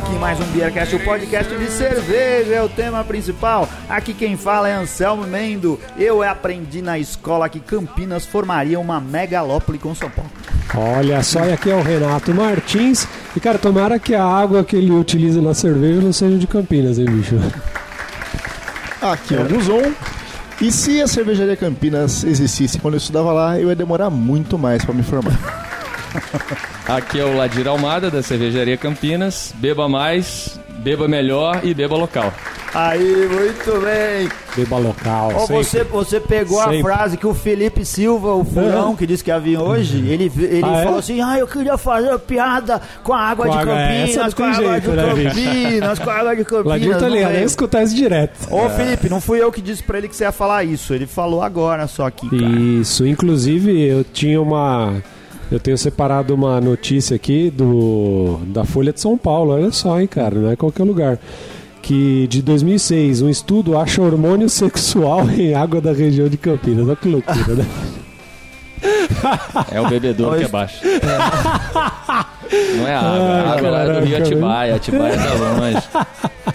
aqui mais um Beercast, o podcast de cerveja, é o tema principal. Aqui quem fala é Anselmo Mendo. Eu aprendi na escola que Campinas formaria uma megalópole com São Paulo. Olha só, e aqui é o Renato Martins. E cara, tomara que a água que ele utiliza na cerveja não seja de Campinas, hein, bicho? Aqui é o Guzon. E se a cervejaria Campinas existisse quando eu estudava lá, eu ia demorar muito mais para me formar. Aqui é o Ladir Almada, da Cervejaria Campinas. Beba mais, beba melhor e beba local. Aí, muito bem. Beba local. Sempre. você, você pegou Sempre. a frase que o Felipe Silva, o furão, Uhum. que disse que ia vir hoje, ele, ele Ah, é? falou assim: ah, eu queria fazer piada com a água Com de é, Campinas, com a água jeito, de né? Campinas, com a água de Campinas. Ladir tá nem escutar isso direto. Ô Felipe, não fui eu que disse pra ele que você ia falar isso. Ele falou agora só aqui, cara. Isso, inclusive eu tinha uma. Eu tenho separado uma notícia aqui do da Folha de São Paulo, olha só, hein, cara, não é qualquer lugar. Que de 2006, um estudo acha hormônio sexual em água da região de Campinas. Olha que loucura, né? É o bebedouro que é baixo. Não é a água. A água lá é do Rio Atibaia. Atibaia tá longe.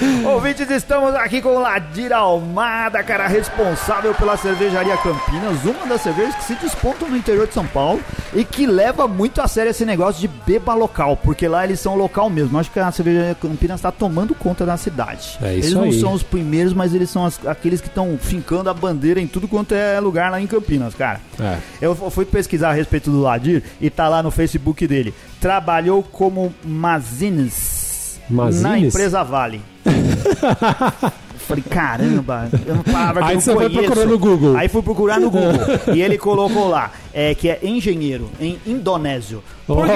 Ouvintes, estamos aqui com o Ladir Almada, cara responsável pela cervejaria Campinas, uma das cervejas que se despontam no interior de São Paulo e que leva muito a sério esse negócio de beba local, porque lá eles são local mesmo. Acho que a cervejaria Campinas está tomando conta da cidade. É isso eles não aí. são os primeiros, mas eles são as- aqueles que estão fincando a bandeira em tudo quanto é lugar lá em Campinas, cara. É. Eu fui pesquisar a respeito do Ladir e tá lá no Facebook dele. Trabalhou como Mazines, na empresa Vale. Falei, caramba, eu não palavra que Aí eu você não foi conheço. procurar no Google. Aí fui procurar no Google. e ele colocou lá, é, que é engenheiro em indonésio. Por quê?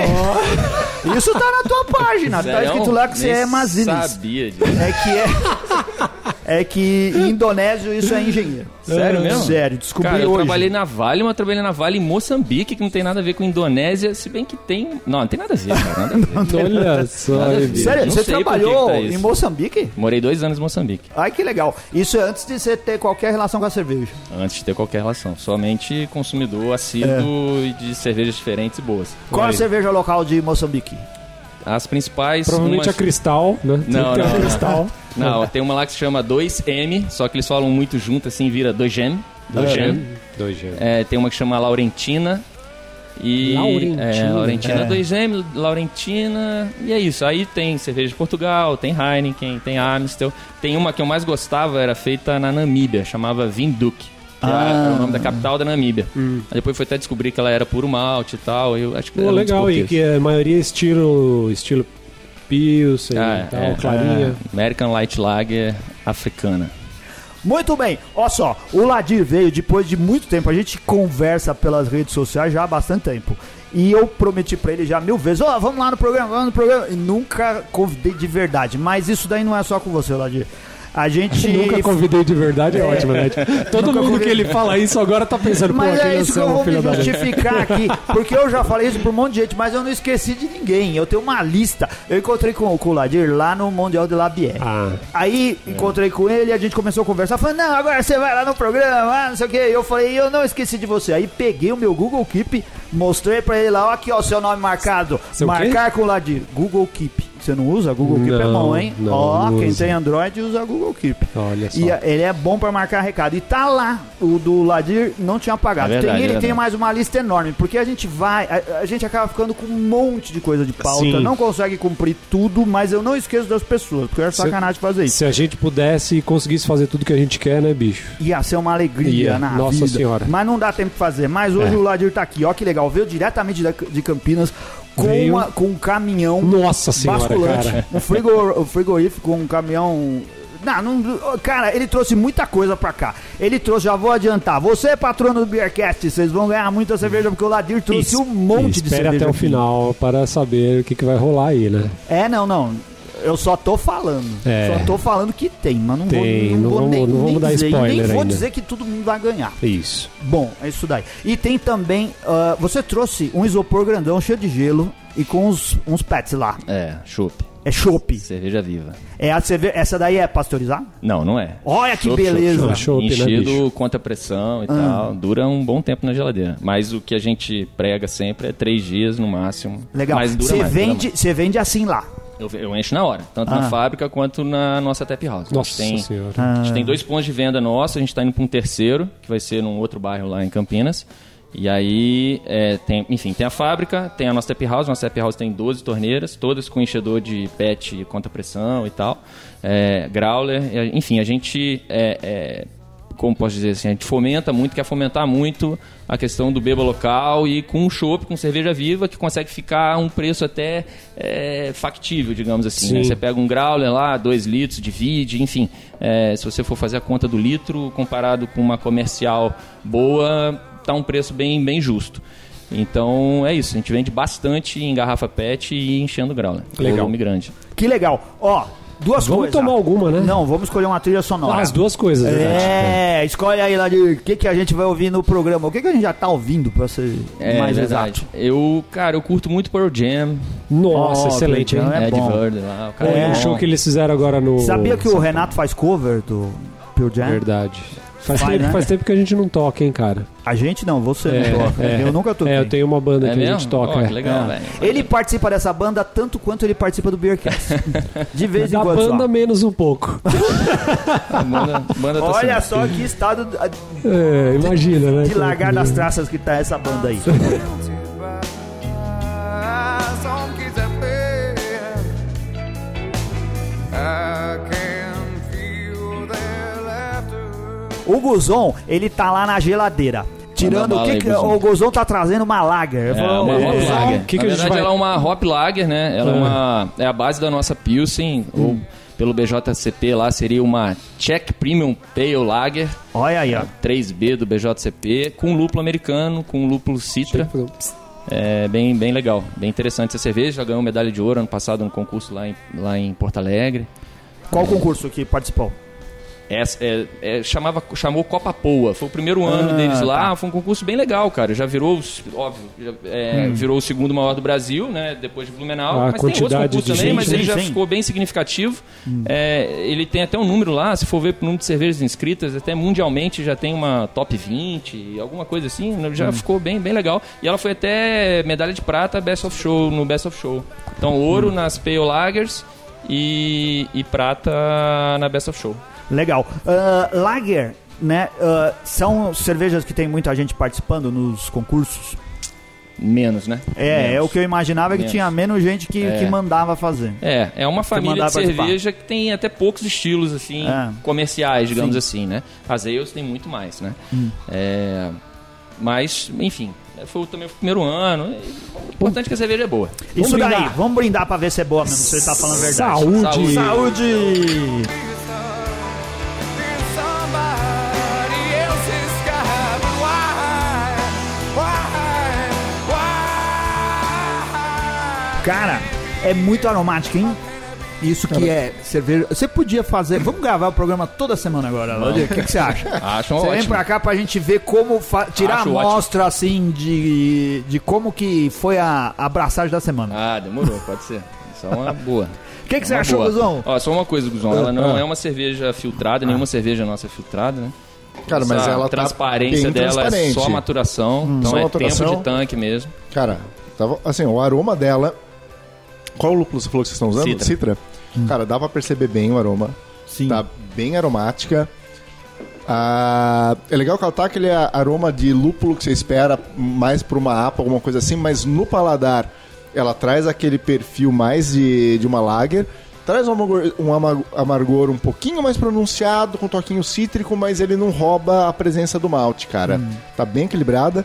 Isso tá na tua página, tá escrito lá que você é Mazines. sabia disso. É que é. É que em indonésio isso é engenheiro. Sério mesmo? Sério, descobri Cara, eu hoje. trabalhei na Vale, mas eu trabalhei na Vale em Moçambique, que não tem nada a ver com Indonésia, se bem que tem... Não, não tem nada a ver, cara, nada a ver. Olha só. Sério, Não você por que trabalhou que tá em Moçambique? Morei dois anos em Moçambique, Ai, que legal. Isso é antes de você ter qualquer relação com a cerveja. antes de ter qualquer relação. Somente consumidor assíduo e de cervejas diferentes e boas. Qual a cerveja local de Moçambique? As principais... Provavelmente umas- a Cristal, né? Não, Tem não, a não. Cristal. Não, tem uma lá que se chama 2M, só que eles falam muito junto, assim, vira 2Gem. 2Gem. Dois gêmeos. É, tem uma que chama Laurentina. E, Laurentina. É, Laurentina É. 2M, Laurentina. E é isso. Aí tem cerveja de Portugal, tem Heineken, tem Amstel. Tem uma que eu mais gostava, era feita na Namíbia, chamava Vinduk. Que Ah. era o nome da capital da Namíbia. Aí depois foi até descobrir que ela era puro malte e tal. Eu acho que Pô, legal, e que a maioria é estilo, estilo Pilsen Ah, e tal, é, clarinha. é, American Light Lager africana. Muito bem, olha só, o Ladir veio depois de muito tempo, a gente conversa pelas redes sociais já há bastante tempo. E eu prometi pra ele já mil vezes, ó, vamos lá no programa, vamos no programa. E nunca convidei de verdade. Mas isso daí não é só com você, Ladir. A gente. Nunca convidei de verdade, é, ótimo, né? Todo Nunca mundo convidei. que ele fala isso agora tá pensando, pô, Mas aquele é isso que eu vou me justificar aqui, porque eu já falei isso pra um monte de gente, mas eu não esqueci de ninguém. Eu tenho uma lista. Eu encontrei com, com o Ladir lá no Mundial de Labier. Ah, Aí encontrei com ele e a gente começou a conversar. Falei, não, agora você vai lá no programa, ah, não sei o que. Eu falei, eu não esqueci de você. Aí peguei o meu Google Keep, mostrei pra ele lá, ó, aqui, ó, seu nome marcado. Seu Marcar com o Ladir. Google Keep. Você não usa? Google Keep é Não, bom, hein? não, ó, não quem tem Android usa Google Keep. olha só. E ele é bom pra marcar recado. E tá lá. O do Ladir não tinha apagado. É verdade, tem, ele é tem mais uma lista enorme. Porque a gente vai. A, a gente acaba ficando com um monte de coisa de pauta. Sim. Não consegue cumprir tudo, mas eu não esqueço das pessoas. Porque é Se- sacanagem fazer isso. Se a gente pudesse e conseguisse fazer tudo que a gente quer, né, bicho? Ia ser uma alegria Ia, na nossa vida. senhora. Mas não dá tempo de fazer. Mas hoje É. o Ladir tá aqui. Ó que legal. Veio diretamente da- de Campinas com, Veio. uma- com um caminhão Nossa senhora, basculante. cara. Um frigo- um frigorífico com um caminhão. Não, não, cara, ele trouxe muita coisa pra cá. Ele trouxe, já vou adiantar. Você é patrono do Beercast, vocês vão ganhar muita cerveja, porque o Ladir trouxe um monte de Espere cerveja. até o final para saber o que, que vai rolar aí, né? É, não, não. Eu só tô falando. É. Só tô falando que tem, mas não Tem, vou, não vou vamos- nem, não vamos nem dar dizer. Spoiler nem vou ainda. dizer que todo mundo vai ganhar. Isso. Bom, é isso daí. E tem também. ah, você trouxe um isopor grandão cheio de gelo e com uns, uns pets lá. É, chopp. É chopp. Cerveja viva. É a cerve... Essa daí é pasteurizar? Não, não é. Olha que Chopp, beleza. Chopp, né, Enchido bicho? contra pressão e Ah. tal. Dura um bom tempo na geladeira. Mas o que a gente prega sempre é três dias no máximo. Legal. Mas dura Você dura vende, você vende assim lá. Eu, eu encho na hora. Tanto Ah. na fábrica quanto na nossa tap house. A gente Nossa tem, senhora. Ah. A gente tem dois pontos de venda nossos. A gente está indo para um terceiro, que vai ser num outro bairro lá em Campinas. E aí, é, tem, enfim, tem a fábrica, tem a nossa tap house. Nossa tap house tem 12 torneiras, todas com enchedor de PET contra pressão e tal. É, growler, enfim, a gente é, é, como posso dizer assim, a gente fomenta muito, quer fomentar muito a questão do beba local e com um chopp, com cerveja viva, que consegue ficar um preço até é, factível, digamos assim. né? Você pega um growler lá, 2 litros, divide, enfim. é, se você for fazer a conta do litro, comparado com uma comercial boa, tá um preço bem, bem justo. Então é isso, a gente vende bastante em garrafa PET e enchendo growler. Legal. Volume grande. Que legal. Ó, duas Vamos coisas. tomar alguma, né? Não, vamos escolher uma trilha sonora. Ah, as duas coisas, verdade. É, escolhe aí lá de o que, que a gente vai ouvir no programa. O que, que a gente já tá ouvindo, pra ser É mais verdade. exato. Eu, cara, eu curto muito Pearl Jam, Nossa, Ó, excelente, hein? É Ed bom. Verde lá. O cara É. é O show que eles fizeram agora no. Sabia que o Renato faz cover do Pearl Jam? Verdade. Faz, Faz, tempo, né? faz tempo que a gente não toca, hein, cara. A gente não, você É, não toca. é. Eu nunca toquei. É, eu tenho uma banda É que a gente toca. Ó, é. que legal, É. velho. Ele participa dessa banda tanto quanto ele participa do Beercast. De vez em Da quando banda só. menos um pouco. Banda, banda tá Olha sendo- só que estado É, imagina, né? de largar das traças que tá essa banda aí. O Guzon, ele tá lá na geladeira. Tirando o que, aí, que Guzon. o Guzon tá trazendo uma lager. É, falo, uma "Ô, hop lager. o que que Na a gente verdade, vai- ela é uma hop lager, né? Ela é, É. uma é a base da nossa Pilsen, ou pelo BJCP lá seria uma Czech Premium Pale Lager, Olha aí, ó. 3B do BJCP, com lúpulo americano, com lúpulo citra. É bem, bem legal, bem interessante essa cerveja. Já ganhou medalha de ouro ano passado no concurso lá em, lá em Porto Alegre. Qual concurso que participou? Essa, é, é, chamava, chamou Copa Poa. Foi o primeiro ano Ah, deles lá. tá. Foi um concurso bem legal, cara. Já virou, os- óbvio, já, é, Hum. virou o segundo maior do Brasil, né? Depois de Blumenau. A mas tem outros quantidade concursos também, gente, mas sim, ele já sim. ficou bem significativo. É, ele tem até um número lá, se for ver o número de cervejas inscritas, até mundialmente já tem uma top 20, alguma coisa assim. Já ficou bem, bem legal. E ela foi até medalha de prata Best of Show, no Best of Show. Então, ouro nas Pale Lagers e, e prata na Best of Show. Legal. Ah, lager, né? ah, são cervejas que tem muita gente participando nos concursos. Menos, né? É, Menos. é o que eu imaginava que Menos. tinha menos gente que, É. que mandava fazer. É, é uma família de participar. cerveja que tem até poucos estilos, assim, É. comerciais, digamos Sim. Hum. assim, né? As ales tem muito mais, né? É, mas, enfim, foi também o primeiro ano. O importante é que a cerveja é boa. Isso Vamos daí, brindar. vamos brindar pra ver se é boa mesmo, se você tá falando a verdade. Saúde! Saúde! In Cara, é muito aromático, hein? Isso que é cerveja. Você podia fazer. Vamos gravar o programa toda semana agora, Valdir. O que, que você acha? Acho Você vem ótimo. pra cá pra gente ver como fa- tirar Acho a ótimo. amostra assim de, de como que foi a a abraçagem da semana. Ah, demorou, pode ser. Isso é uma boa. O que, que você É uma achou, boa. Guzão? Ó, só uma coisa, Guzão. Ela não Ah. é uma cerveja filtrada, nenhuma cerveja nossa é filtrada, né? Cara, mas Essa ela tá transparência bem dela é transparente. só maturação, então Só é maturação. tempo de tanque mesmo. Cara, tava, assim, o aroma dela. Qual lúpulo você falou que vocês estão usando? Citra. Cara, dá pra perceber bem o aroma. Sim. Tá bem aromática. Ah, é legal que ela tá aquele aroma de lúpulo que você espera mais pra uma APA, alguma coisa assim, mas no paladar ela traz aquele perfil mais de, de uma lager. Traz um amargor, um ama- amargor um pouquinho mais pronunciado, com um toquinho cítrico, mas ele não rouba a presença do malte, cara. Tá bem equilibrada.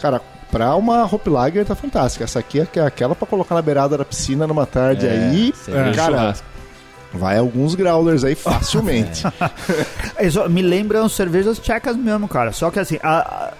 Cara, pra uma Hope Lager tá fantástica. Essa aqui é que- aquela pra colocar na beirada da piscina numa tarde É, aí. de cara, churrasco. vai alguns growlers aí facilmente. Isso me lembram cervejas tchecas mesmo, cara. Só que assim, a- a-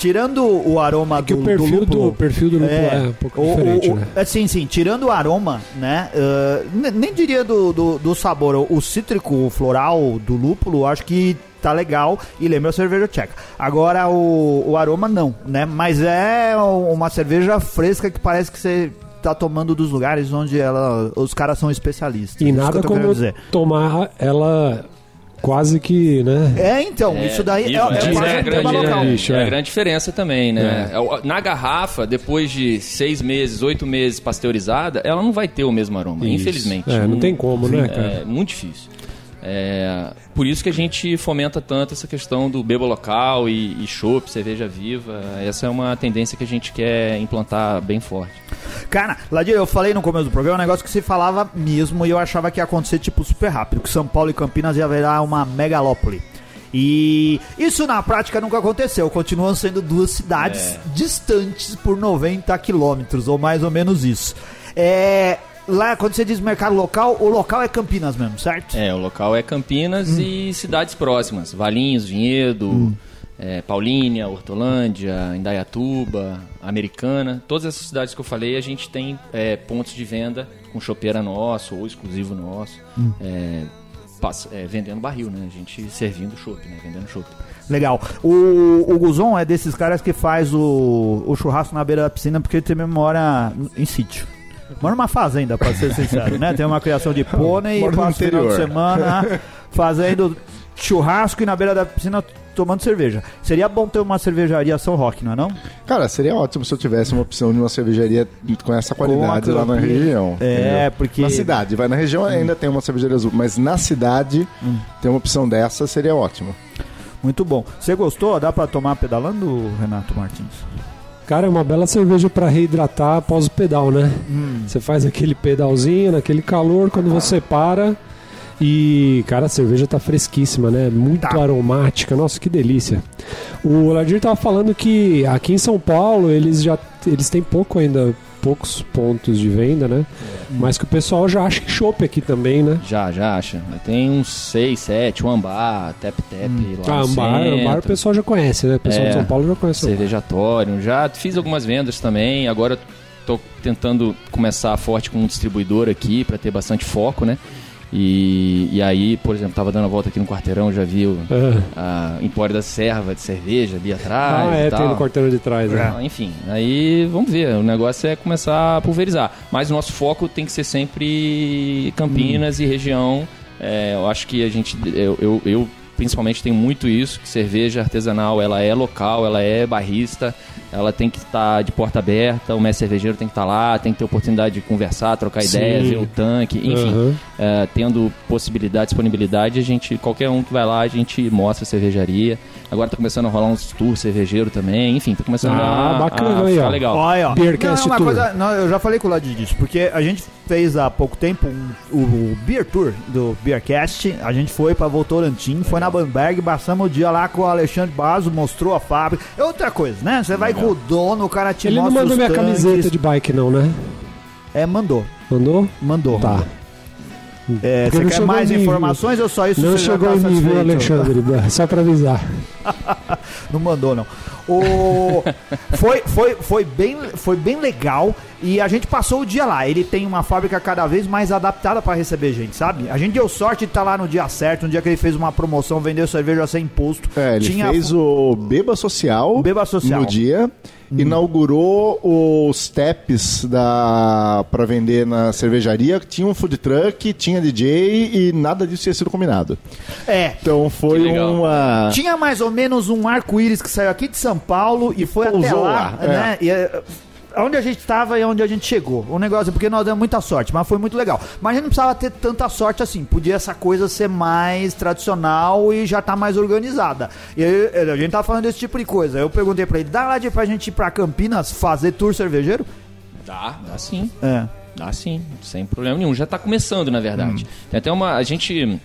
tirando o aroma Que do, o perfil do do, lúpulo... perfil do lúpulo é, um pouco o- diferente, o- né? é, Sim, sim. Tirando o aroma, né? uh, ne- nem diria do, do, do sabor. O, o cítrico, o floral do lúpulo, acho que tá legal e lembra a cerveja tcheca. Agora o, o aroma não, né? Mas é uma cerveja fresca que parece que você tá tomando dos lugares onde ela, os caras são especialistas. E que nada como tomar ela quase que, né? É, então, isso daí é, é, quase é a um grande, tema local. bicho, é a é. grande diferença também, né? É o- Na garrafa, depois de seis meses, oito meses pasteurizada, ela não vai ter o mesmo aroma, Isso. infelizmente. É, não tem como, né, É cara? muito difícil. É, por isso que a gente fomenta tanto essa questão do bebo local e, e chopp, cerveja viva. Essa é uma tendência que a gente quer implantar bem forte. Cara, Ladir, eu falei no começo do programa um negócio que se falava mesmo e eu achava que ia acontecer tipo super rápido, que São Paulo e Campinas ia virar uma megalópole. E isso na prática nunca aconteceu, continuam sendo duas cidades distantes por 90 quilômetros, ou mais ou menos isso. É, lá, quando você diz mercado local, o local é Campinas mesmo, certo? É, o local é Campinas e cidades próximas. Valinhos, Vinhedo, é, Paulínia, Hortolândia, Indaiatuba, Americana. Todas essas cidades que eu falei, a gente tem é, pontos de venda com chopeira nosso ou exclusivo nosso. é, passa- é, vendendo barril, né? A gente servindo chopp, né? Vendendo chopp. Legal. O, o Guzon é desses caras que faz o, o churrasco na beira da piscina porque ele também mora em sítio. Mora numa fazenda, pra ser sincero, né? Tem uma criação de pônei e passa o final de semana fazendo churrasco e na beira da piscina tomando cerveja. Seria bom ter uma cervejaria São Roque, não é não? Cara, seria ótimo se eu tivesse uma opção de uma cervejaria com essa qualidade lá na região. É, entendeu? porque- Na cidade, vai na região ainda tem uma cervejaria azul, mas na cidade ter uma opção dessa seria ótimo. Muito bom. Você gostou? Dá pra tomar pedalando, Renato Martins? Cara, é uma bela cerveja pra reidratar após o pedal, né? Você faz aquele pedalzinho, naquele calor, quando você para. E, cara, a cerveja tá fresquíssima, né? Muito Tá. aromática. Nossa, que delícia. O Ladir tava falando que aqui em São Paulo eles já eles têm pouco ainda, poucos pontos de venda, né? Mas que o pessoal já acha que chopp aqui também, né? Já, já acha. Tem uns seis, sete, o Ambar, Tep Tep lá Ah, Ambar, centro. Ambar o pessoal já conhece, né? O pessoal É. de São Paulo já conhece. o Ambar. Cervejatório. Já fiz algumas vendas também. Agora tô tentando começar forte com um distribuidor aqui para ter bastante foco, né? E, e aí, por exemplo, tava dando a volta aqui no quarteirão, já vi o Ah. a Empório da Serva de cerveja ali atrás. Ah, é, tem no quarteirão de trás, né? Ah, Enfim, aí vamos ver. O negócio é começar a pulverizar. Mas o nosso foco tem que ser sempre Campinas e região. É, eu acho que a gente. Eu, eu, eu, principalmente tenho muito isso, que cerveja artesanal ela é local, ela é barrista, ela tem que estar de porta aberta, o mestre cervejeiro tem que estar lá, tem que ter oportunidade de conversar, trocar Sim. ideias, ver o tanque, enfim. Aham. É, tendo possibilidade, disponibilidade, a gente, qualquer um que vai lá, a gente mostra a cervejaria. Agora tá começando a rolar uns tours cervejeiro também, enfim, tá começando Ah, a, bacana a aí, ficar ó. legal. Olha, ó. Beercast não, uma Tour. coisa, não, eu já falei com o Ladi disso, porque a gente fez há pouco tempo um- o, o Beer Tour do Beercast. A gente foi pra Votorantim, foi na Bamberg, passamos o dia lá com o Alexandre Basso, mostrou a fábrica. É outra coisa, né? Você vai com o dono, o cara te Ele não mostra mandou os minha tanques. camiseta de bike, não, né? É, mandou. Mandou? Mandou. Tá. É, Porque você quer mais nível. informações ou só isso Não chegou tá em nível, satisfeito? Alexandre, só pra avisar. Não mandou, não. O... foi, foi, foi, bem, foi bem legal e a gente passou o dia lá. Ele tem uma fábrica cada vez mais adaptada para receber gente, sabe? A gente deu sorte de estar lá no dia certo, no dia que ele fez uma promoção, vendeu cerveja sem imposto. É, ele Tinha fez o Beba Social, Beba Social. no dia. Inaugurou os taps da para vender na cervejaria. Tinha um food truck, tinha DJ e nada disso tinha sido combinado. É. Então foi uma. Tinha mais ou menos um arco-íris que saiu aqui de São Paulo e foi até lá, lá, né? E, é, onde a gente estava e onde a gente chegou. O negócio, porque nós demos muita sorte, mas foi muito legal. Mas a gente não precisava ter tanta sorte assim. Podia essa coisa ser mais tradicional e já tá mais organizada. E aí, a gente tava falando desse tipo de coisa. Eu perguntei pra ele, dá lá de pra gente ir pra Campinas fazer tour cervejeiro? Dá, dá sim. É. Dá sim, sem problema nenhum. Já tá começando, na verdade. Hum. Tem até uma. A gente.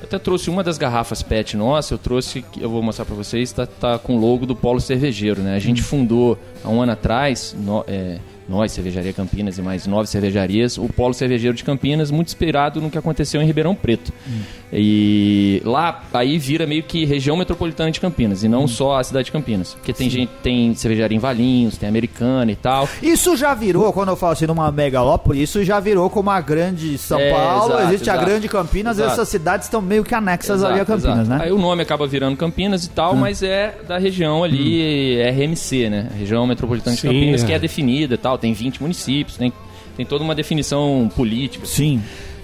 Eu até trouxe uma das garrafas PET nossa, eu trouxe, que eu vou mostrar pra vocês, tá, tá com o logo do Polo Cervejeiro, né? A Hum. gente fundou há um ano atrás, no- é, nós, Cervejaria Campinas e mais nove cervejarias, o Polo Cervejeiro de Campinas, muito inspirado no que aconteceu em Ribeirão Preto. Hum. E lá, aí vira meio que região metropolitana de Campinas, e Hum. não só a cidade de Campinas. Porque tem gente, tem cervejaria em Valinhos, tem Americana e tal. Isso já virou, quando eu falo assim, numa megalópole, isso já virou como a grande São É, Paulo, exato, existe a exato. grande Campinas, Exato. essas cidades estão meio que anexas ali a Campinas, né? Aí o nome acaba virando Campinas e tal, mas é da região ali, RMC, né? Região Metropolitana de Sim, Campinas, é. que é definida e tal. Tem 20 municípios, tem tem toda uma definição política. Sim.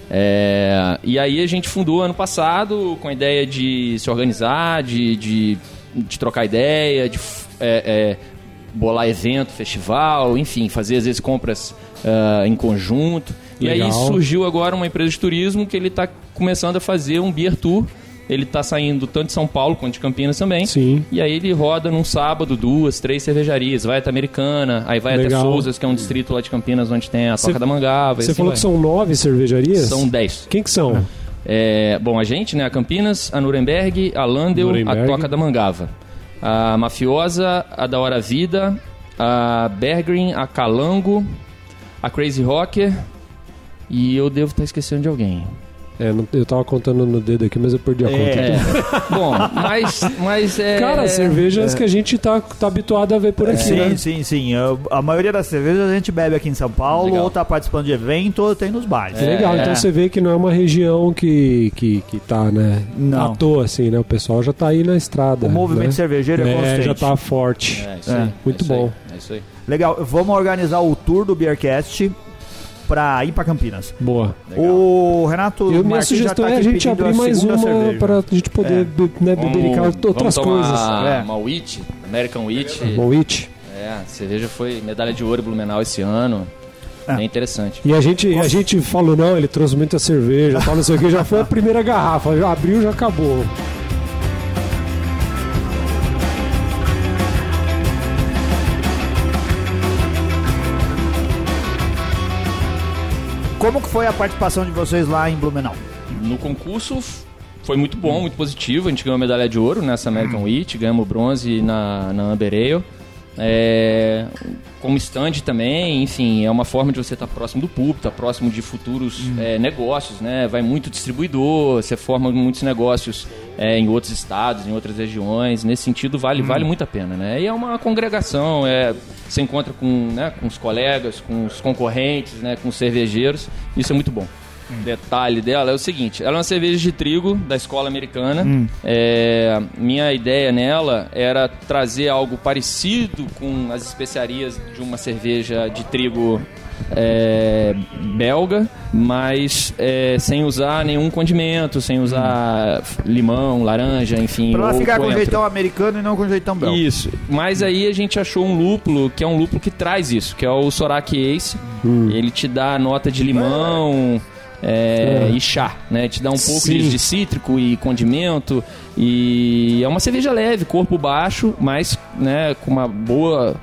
É, e aí a gente fundou ano passado com a ideia de se organizar, de, de, de trocar ideia, de é, é, bolar evento, festival, enfim, fazer às vezes compras ah, em conjunto. E aí Legal. surgiu agora uma empresa de turismo que ele está começando a fazer um beer tour. Ele está saindo tanto de São Paulo quanto de Campinas também. Sim. E aí ele roda num sábado duas, três cervejarias. Vai até Americana, aí vai Legal. até Souzas, que é um distrito lá de Campinas onde tem a Cê- Toca da Mangava. Você assim falou vai. que são nove cervejarias? São dez. Quem que são? É, bom, a gente, né? A Campinas, a Nuremberg, a Landel, Nuremberg. a Toca da Mangava. A Mafiosa, a Da Hora Vida, a Bergrin, a Calango, a Crazy Rocker e eu devo estar esquecendo de alguém. É, não- eu tava contando no dedo aqui, mas eu perdi a conta. É, bom, mas, mas é... Cara, é, cervejas que a gente tá, tá habituado a ver por aqui, Sim, né? sim, sim. A, a maioria das cervejas a gente bebe aqui em São Paulo, Legal. ou tá participando de evento, ou tem nos bares. Legal, É. então você vê que não é uma região que, que, que tá, né? Não. À toa, assim, né? O pessoal já tá aí na estrada. O movimento né? cervejeiro é, É, constante. já tá forte. É, isso É, aí, muito é isso aí, bom. é isso aí. Legal, vamos organizar o tour do Beercast pra ir pra Campinas. Boa. Legal. O Renato E a minha sugestão tá é a gente abrir mais uma para a gente poder É. be- né, outras coisas. É. uma Wheat, American. Bom, It. É, a cerveja foi medalha de ouro Blumenau esse ano. É. Bem interessante. E a gente, a gente falou, não, ele trouxe muita cerveja, tal, não sei o que, já foi a primeira garrafa, já abriu, já acabou. Como que foi a participação de vocês lá em Blumenau? No concurso foi muito bom, muito positivo. A gente ganhou a medalha de ouro nessa American Wheat, ganhamos bronze na, na Amber Ale. É, como stand também, enfim, é uma forma de você estar próximo do público, estar próximo de futuros é, negócios, né? Vai muito distribuidor, você forma muitos negócios é, em outros estados, em outras regiões. Nesse sentido, vale, vale muito a pena, né? E é uma congregação, é, você encontra com, né, com os colegas, com os concorrentes, né, com os cervejeiros. Isso é muito bom. Detalhe dela é o seguinte: ela é uma cerveja de trigo da escola americana. É, minha ideia nela era trazer algo parecido com as especiarias de uma cerveja de trigo é, belga, mas é, sem usar nenhum condimento, sem usar limão, laranja, enfim. Pra ela ficar com coentro. jeitão americano e não com jeitão belga. Isso. Mas aí a gente achou um lúpulo que é um lúpulo que traz isso, que é o Soraki Ace. Ele te dá a nota de limão é, e chá, né? Te dá um pouco de, de cítrico e condimento. E é uma cerveja leve, corpo baixo, mas né, com uma boa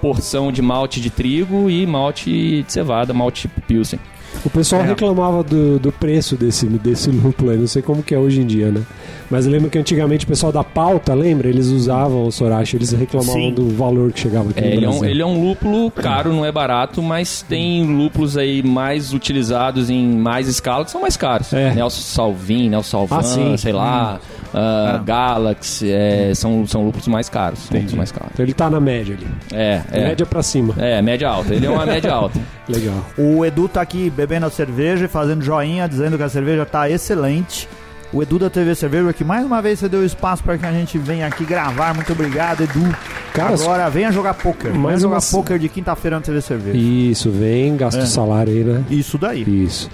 porção de malte de trigo e malte de cevada, malte pilsen. O pessoal É. reclamava do, do preço desse, desse lúpulo aí, não sei como que é hoje em dia, né? Mas eu lembro que antigamente o pessoal da pauta, lembra? Eles usavam o Sorachi, eles reclamavam Sim. do valor que chegava aqui É, no ele, é um, Brasil. ele é um lúpulo caro, não é barato, mas tem lúpulos aí mais utilizados em mais escala que são mais caros. É. Nelson Salvin, Nelson Salvan, Ah, sei lá, ah, Galaxy, é, são, são lúpulos mais caros. lúpulos mais caros. Então ele tá na média ali. É, é. Média pra cima. É, média alta. Ele é uma média alta. Legal. O Edu tá aqui bebendo a cerveja e fazendo joinha, dizendo que a cerveja tá excelente. O Edu da TV Cerveja, que mais uma vez você deu espaço para que a gente venha aqui gravar. Muito obrigado, Edu. Cara, Agora venha jogar poker. Venha mais jogar uma- poker de quinta-feira na TV Cerveja. Isso, vem, gasta É. o salário aí, né? Isso daí. Isso.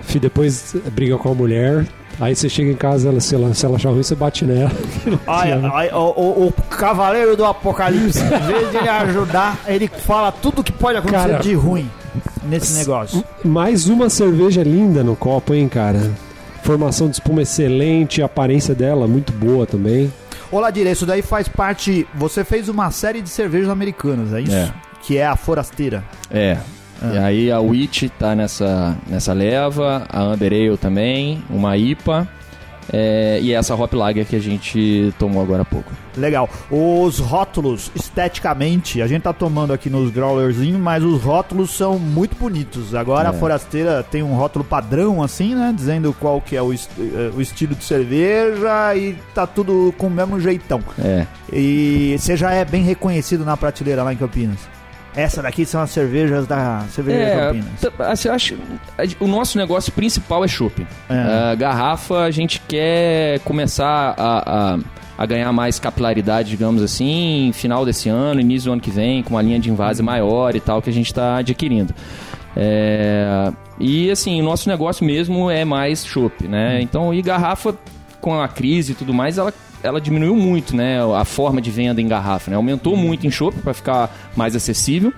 Fi, depois briga com a mulher, aí você chega em casa, ela, se, ela, se ela achar ruim, você bate nela. Olha, o- o Cavaleiro do Apocalipse, em vez de ele ajudar, ele fala tudo que pode acontecer Cara, de ruim nesse negócio. Mais uma cerveja linda no copo, hein, cara? Formação de espuma excelente, a aparência dela muito boa também. Olá, Dire, isso daí faz parte. Você fez uma série de cervejas americanas, é isso? É. Que é a Forasteira. É. E aí a Witch tá nessa, nessa leva, a Amber Ale também, uma IPA. é, e essa Hop Lager que a gente tomou agora há pouco. Legal. Os rótulos, esteticamente, a gente tá tomando aqui nos growlerzinhos, mas os rótulos são muito bonitos. Agora a É. Forasteira tem um rótulo padrão, assim, né? Dizendo qual que é o, est- eh, o estilo de cerveja e tá tudo com o mesmo jeitão. É. E você já é bem reconhecido na prateleira lá em Campinas. Essa daqui são as cervejas da cervejaria É, Campinas. assim, acho, o nosso negócio principal é chopp. É. A garrafa, a gente quer começar a, a, a ganhar mais capilaridade, digamos assim, final desse ano, início do ano que vem, com uma linha de invase maior e tal que a gente está adquirindo. É, e assim, o nosso negócio mesmo é mais chopp, né? Então, e garrafa com a crise e tudo mais, ela ela diminuiu muito, né, a forma de venda em garrafa, né? Aumentou muito em chopp para ficar mais acessível.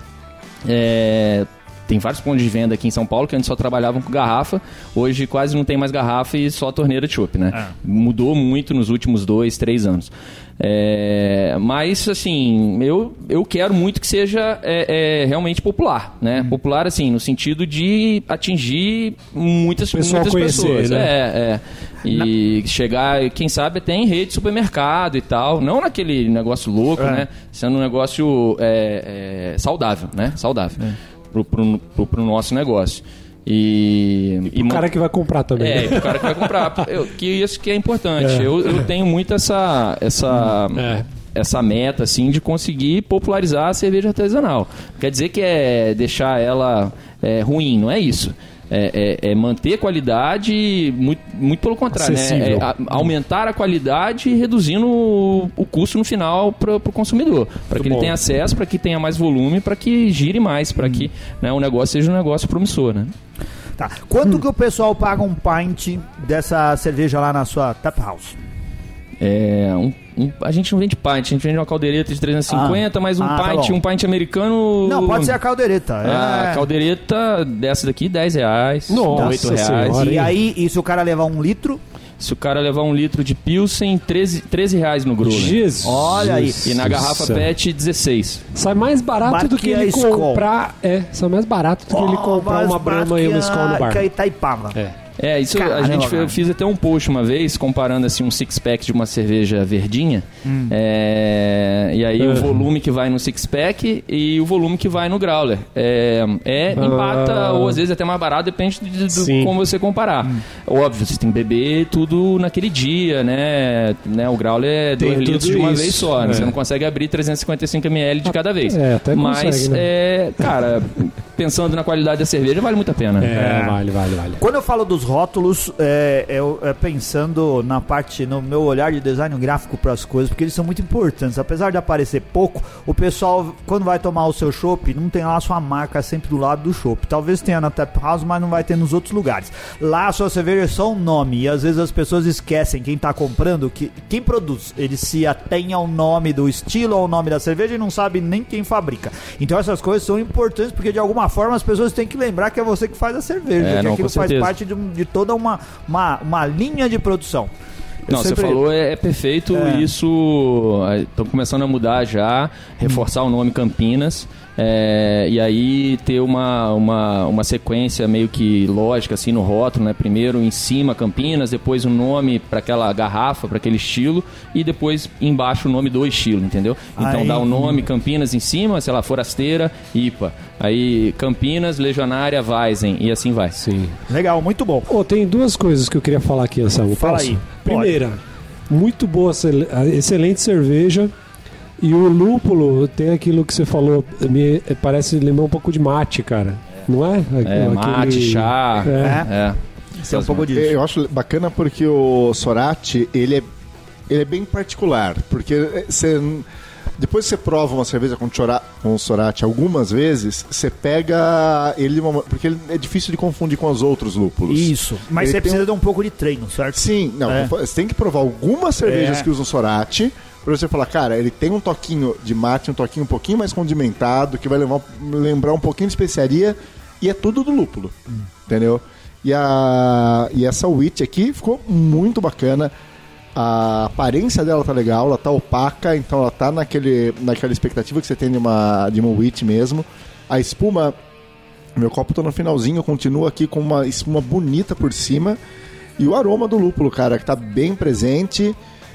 É, tem vários pontos de venda aqui em São Paulo que antes só trabalhavam com garrafa, hoje quase não tem mais garrafa e só torneira de chopp, né? Mudou muito nos últimos dois, três anos. É, mas, assim, eu, eu quero muito que seja é, é, realmente popular, né? Popular, assim, no sentido de atingir muitas, muitas conhecer, pessoas. né? É, é. E chegar, quem sabe, até em rede de supermercado e tal. Não naquele negócio louco, É. né? Sendo um negócio é, é, saudável, né? Saudável. Pro, pro, pro, pro nosso negócio. E, E o cara que vai comprar também. é, né? o cara que vai comprar. Eu, que isso que é importante. É. Eu, eu tenho muito essa, essa, É. essa meta, assim, de conseguir popularizar a cerveja artesanal. Quer dizer que é deixar ela é, ruim, não é isso. É, é- é manter a qualidade, muito, muito pelo contrário, né? É a- aumentar a qualidade reduzindo o, o custo no final para o consumidor. Para que ele bom. tenha acesso, para que tenha mais volume, para que gire mais, para que né, o negócio seja um negócio promissor, né? Tá. Quanto que o pessoal paga um pint dessa cerveja lá na sua tap house? É, um- a gente não vende pint, a gente vende uma caldeireta de 350, mas um Ah, tá pint, bom. um pint americano. Não, pode ser a caldeireta. A é. caldeireta dessa daqui, 10 reais. Nossa 8 reais. Senhora. E aí, e se o cara levar um litro? Se o cara levar um litro de Pilsen, 13, 13 reais no growler. Jesus. Olha aí. E na garrafa. PET, 16. Sai mais barato Mas do que ele Skol. comprar. É, sai mais barato do que ele comprar uma Brahma e uma mais Skol no bar. Que a Itaipava. É. É, isso a gente cara. eu fiz até um post uma vez comparando assim um six pack de uma cerveja verdinha. Hum. É, e aí Uhum. o volume que vai no six pack e o volume que vai no growler. É, é empata Ah. ou às vezes até mais barato, depende de, de- como você comparar. Hum. Óbvio, você tem que beber tudo naquele dia, né? né? O growler é Tem 2 litros tudo de uma isso. vez só, né? É. Você não consegue abrir 355 ml de cada vez. é, até Mas consegue, né? é, cara, pensando na qualidade da cerveja, vale muito a pena. É, vale, vale, vale. Quando eu falo dos rótulos, é, eu é pensando na parte, no meu olhar de design gráfico para as coisas, porque eles são muito importantes. Apesar de aparecer pouco, o pessoal, quando vai tomar o seu chopp, não tem lá a sua marca sempre do lado do chopp. Talvez tenha na Tap House, mas não vai ter nos outros lugares. Lá a sua cerveja é só um nome, e às vezes as pessoas esquecem, quem tá comprando, que quem produz, ele se atém ao nome do estilo, ao nome da cerveja e não sabe nem quem fabrica. Então essas coisas são importantes, porque de alguma forma as pessoas têm que lembrar que é você que faz a cerveja, É, que não, aquilo faz parte de, de toda uma, uma, uma linha de produção. Eu Não, sempre- você falou é, é perfeito. É. Isso estão começando a mudar já, reforçar o nome Campinas. é, e aí ter uma, uma, uma sequência meio que lógica assim no rótulo, né? Primeiro em cima Campinas, depois o nome para aquela garrafa, para aquele estilo e depois embaixo o nome do estilo, entendeu? Então Aí- dá o nome Campinas em cima, sei lá, Forasteira, IPA. Aí Campinas, Legionária, Weizen e assim vai. Sim. Legal, muito bom. Ô, tem duas coisas que eu queria falar aqui, Anselmo. Fala Posso? aí. Primeira, muito boa, cele- excelente cerveja. E o lúpulo tem aquilo que você falou, me parece lembrar um pouco de mate, cara. Não é? É, Aquele- mate, chá. É. É. Tem um pouco disso. Eu acho bacana porque o Sorati, ele é, ele é bem particular. Porque você, depois que você prova uma cerveja com, chora, com Sorati algumas vezes, você pega ele... Porque ele é difícil de confundir com os outros lúpulos. Isso. Mas Ele você precisa um- de um pouco de treino, certo? Sim, não, É. você tem que provar algumas cervejas É. que usam Sorati pra você falar, cara, ele tem um toquinho de mate, um toquinho um pouquinho mais condimentado, que vai levar, lembrar um pouquinho de especiaria, e é tudo do lúpulo, entendeu? E, a, e essa wheat aqui ficou muito bacana. A aparência dela tá legal, ela tá opaca, então ela tá naquele, naquela expectativa que você tem de uma, de uma wheat mesmo. A espuma, meu copo tá no finalzinho, continua aqui com uma espuma bonita por cima. E o aroma do lúpulo, cara, que tá bem presente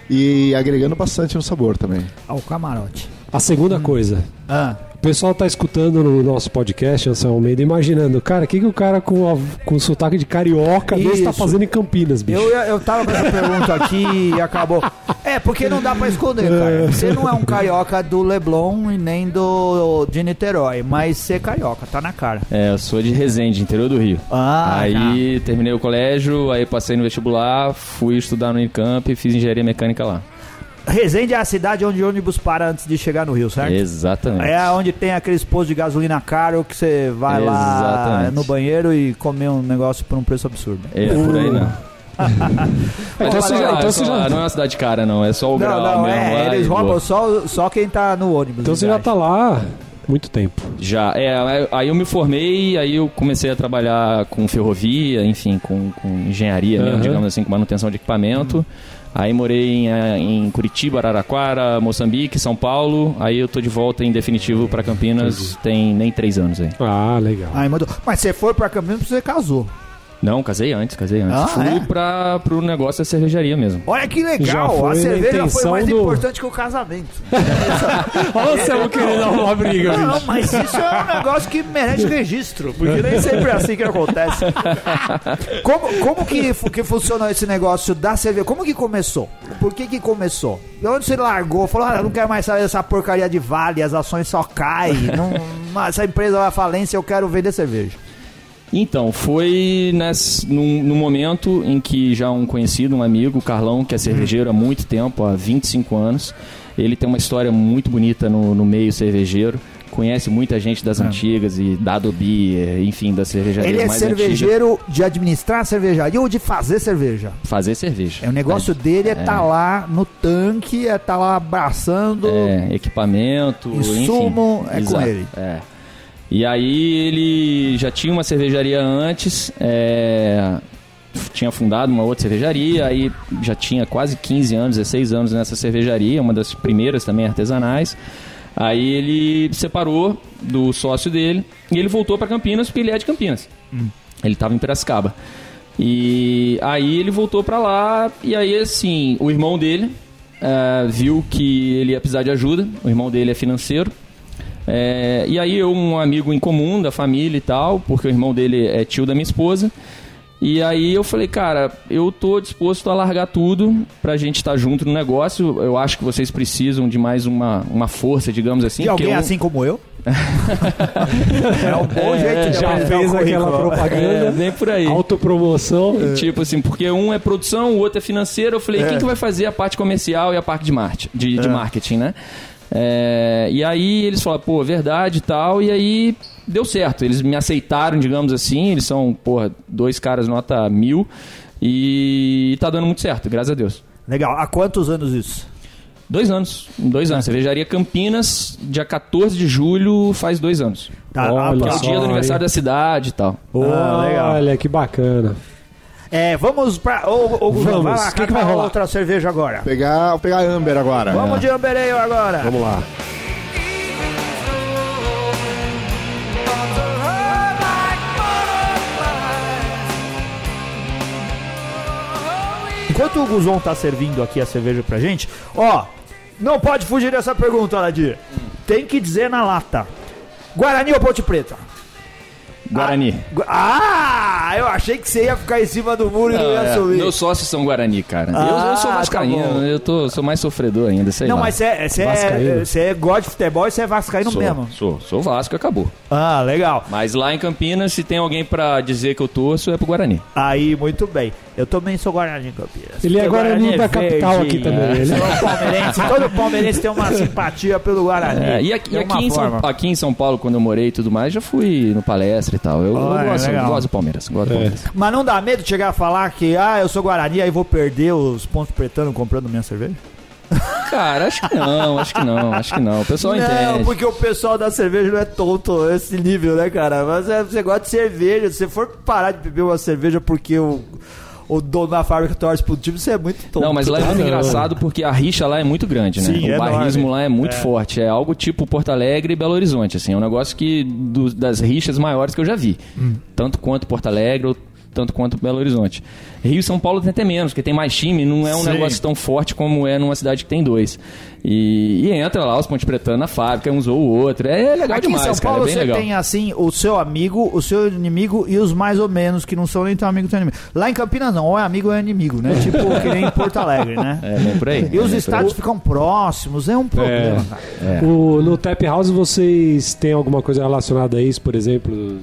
e agregando bastante no sabor também. Ao camarote. A segunda coisa, Ah, pessoal tá escutando no nosso podcast, Anselmo Almeida, imaginando, cara, o que, que o cara com, a- com sotaque de carioca desse tá fazendo em Campinas, bicho? eu, eu tava com essa pergunta aqui e acabou. É, porque não dá pra esconder, cara. Você não é um carioca do Leblon e nem do de Niterói, mas você é carioca, tá na cara. É, eu sou de Resende, interior do Rio. Ah, aí terminei o colégio, aí passei no vestibular, fui estudar no Unicamp e fiz engenharia mecânica lá. Resende é a cidade onde o ônibus para antes de chegar no Rio, certo? Exatamente. É onde tem aqueles postos de gasolina caro que você vai lá Exatamente. no banheiro e comer um negócio por um preço absurdo. É, por aí não. Mas Então você já- então você já- Não é uma cidade cara, não. É só o Não, grau não, mesmo. é, lá eles roubam boa. só, só quem tá no ônibus. Então você já viagem. tá lá há muito tempo. Já, é, aí eu me formei, aí eu comecei a trabalhar com ferrovia, enfim, com, com engenharia mesmo, Aham. digamos assim, com manutenção de equipamento. Aí morei em, eh, em Curitiba, Araraquara, Moçambique, São Paulo. Aí eu tô de volta em definitivo pra Campinas, tem nem três anos aí. Ah, legal. Aí mandou. Mas você foi pra Campinas porque você casou. Não, casei antes, casei antes. Ah, Fui é? pra, pro negócio da cervejaria mesmo. Olha que Já legal, foi a na cerveja foi intenção mais do- importante que o casamento. Olha o Céu querendo arrumar briga, Não, mas isso é um negócio que merece registro, porque nem sempre é assim que acontece. Como, como que, fu- que funciona esse negócio da cerveja? Como que começou? Por que que começou? De onde você largou? Falou, ah, eu não quero mais saber dessa porcaria de vale, as ações só caem, não, essa empresa vai à falência, eu quero vender cerveja. Então, foi nesse, num, num momento em que já um conhecido, um amigo, o Carlão, que é cervejeiro há muito tempo, há 25 anos, ele tem uma história muito bonita no, no meio cervejeiro, conhece muita gente das antigas e da Adobe, enfim, das cervejarias Ele é mais antigas. cervejeiro de administrar a cervejaria ou de fazer cerveja? Fazer cerveja. É, o negócio dele é estar lá no tanque, é estar lá abraçando. É, equipamento, Insumo, enfim. é com Exato, ele. É. E aí ele já tinha uma cervejaria antes, é, tinha fundado uma outra cervejaria, aí já tinha quase 15 anos, 16 anos nessa cervejaria, uma das primeiras também artesanais. Aí ele separou do sócio dele e ele voltou para Campinas porque ele é de Campinas. Ele estava em Piracicaba. E aí ele voltou para lá e aí assim, o irmão dele eh, viu que ele ia precisar de ajuda, o irmão dele é financeiro. É, e aí eu, um amigo em comum da família e tal, porque o irmão dele é tio da minha esposa. E aí eu falei, cara, eu tô disposto a largar tudo pra gente estar junto no negócio. Eu acho que vocês precisam de mais uma, uma força, digamos assim. De alguém eu- assim como eu? é um bom jeito de já fez aquela propaganda. É, vem por aí. Autopromoção. Tipo assim, porque um é produção, o outro é financeiro. Eu falei, quem que vai fazer a parte comercial e a parte de, de, de marketing, né? É, e aí eles falaram, pô, verdade e tal. E aí deu certo. Eles me aceitaram, digamos assim. Eles são, porra, dois caras nota mil. E tá dando muito certo, graças a Deus. Legal. Há quantos anos isso? Dois anos. Dois anos. Cervejaria Campinas, dia 14 de julho, faz dois anos. Tá, Olha Que é o dia do aniversário hein? da cidade e tal. Ah, legal. Olha que bacana. É, vamos pra. Ô, ô, Guzão, Vamos. vai lá, O que que vai rolar? outra cerveja agora. Pegar, vou pegar a Amber agora. Vamos de Ambereio agora. Vamos lá. Enquanto o Guzon tá servindo aqui a cerveja pra gente, ó, não pode fugir dessa pergunta, Aladir. Tem que dizer na lata. Guarani ou Ponte Preta? Guarani. Gu- Ah, eu achei que você ia ficar em cima do muro e não ia É, subir. meus sócios são Guarani, cara. eu, Ah, eu sou tá vascaíno, bom. eu tô, sou mais sofredor ainda, sei Não, lá. mas você é, você é, você é gosta de futebol e você é vascaíno sou, mesmo. Sou, sou Vasco, acabou. Ah, legal. Mas lá em Campinas, se tem alguém pra dizer que eu torço, é pro Guarani. Aí, muito bem. Eu também sou Guarani Campinas. Ele é Porque Guarani é da capital verde. aqui também, É. ele- palmeirense. Todo palmeirense tem uma simpatia pelo Guarani. É, e aqui, e aqui, em São, aqui em São Paulo, quando eu morei e tudo mais, já fui no palestra e tal. Eu, eu Ah, é gosto, eu gosto do Palmeiras. Gosto do É. Palmeiras. Mas não dá medo de chegar a falar que, ah, eu sou Guarani, aí vou perder os pontos pretano comprando minha cerveja? Cara, acho que não, acho que não, acho que não. O pessoal não, entende. porque o pessoal da cerveja não é tonto esse nível, né, cara? Mas é, você gosta de cerveja. Se você for parar de beber uma cerveja porque o, o dono da fábrica torce pro time, você é muito tonto. Não, mas lá é muito não. engraçado porque a rixa lá é muito grande, né? Sim, o é bairrismo enorme. lá é muito É. forte. É algo tipo Porto Alegre e Belo Horizonte, assim. É um negócio que do- das rixas maiores que eu já vi. Hum. Tanto quanto Porto Alegre ou tanto quanto Belo Horizonte. Rio e São Paulo tem até menos, porque tem mais time, não é um Sim. negócio tão forte como é numa cidade que tem dois. E, e entra lá os Ponte Pretano na fábrica, um zoou o outro. É legal Aqui demais, em São cara. Paulo É bem você legal. tem assim o seu amigo, o seu inimigo e os mais ou menos, que não são nem tão amigo tão inimigo. Lá em Campinas não, ou é amigo ou é inimigo, né? Tipo que nem em Porto Alegre, né? É, bem por aí. E é os estádios ficam próximos, é um problema, cara. É. O, no Tap House vocês têm alguma coisa relacionada a isso, por exemplo?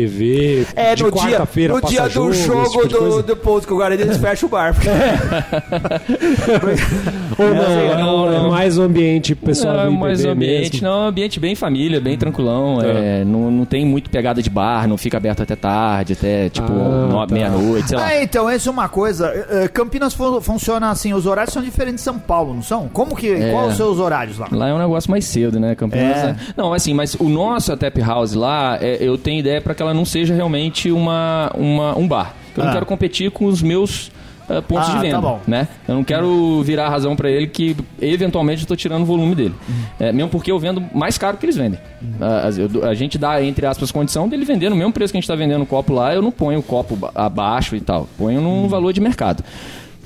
TV. É, de no dia, quarta-feira no dia do jogo, jogo tipo do, do ponto que o Guarani eles fecham o bar. porque- Ou não, Não, é, não, é não. mais o ambiente pessoal Não, mas beber o ambiente, mesmo. não, é um ambiente bem família, bem tranquilão. É, não, não tem muito pegada de bar, não fica aberto até tarde, até tipo Ah, tá. meia-noite, sei lá. Ah, então, essa é uma coisa. eh, eh, Campinas fu- funciona assim, os horários são diferentes de São Paulo, não são? Como que. É. Quais os seus horários lá? Lá é um negócio mais cedo, né? Campinas. É. é- Não, assim, mas o nosso a Tap House lá, é, eu tenho ideia para que ela não seja realmente uma, uma, um bar. Eu não Ah. quero competir com os meus eh, pontos Ah, de tá venda, bom. né? Eu não quero virar a razão para ele que eventualmente eu tô tirando o volume dele. É, mesmo porque eu vendo mais caro que eles vendem. Ah, eu dou- a gente dá, entre aspas, condição dele vender no mesmo preço que a gente tá vendendo o copo lá, eu não ponho o copo ba- abaixo e tal. Ponho num valor de mercado.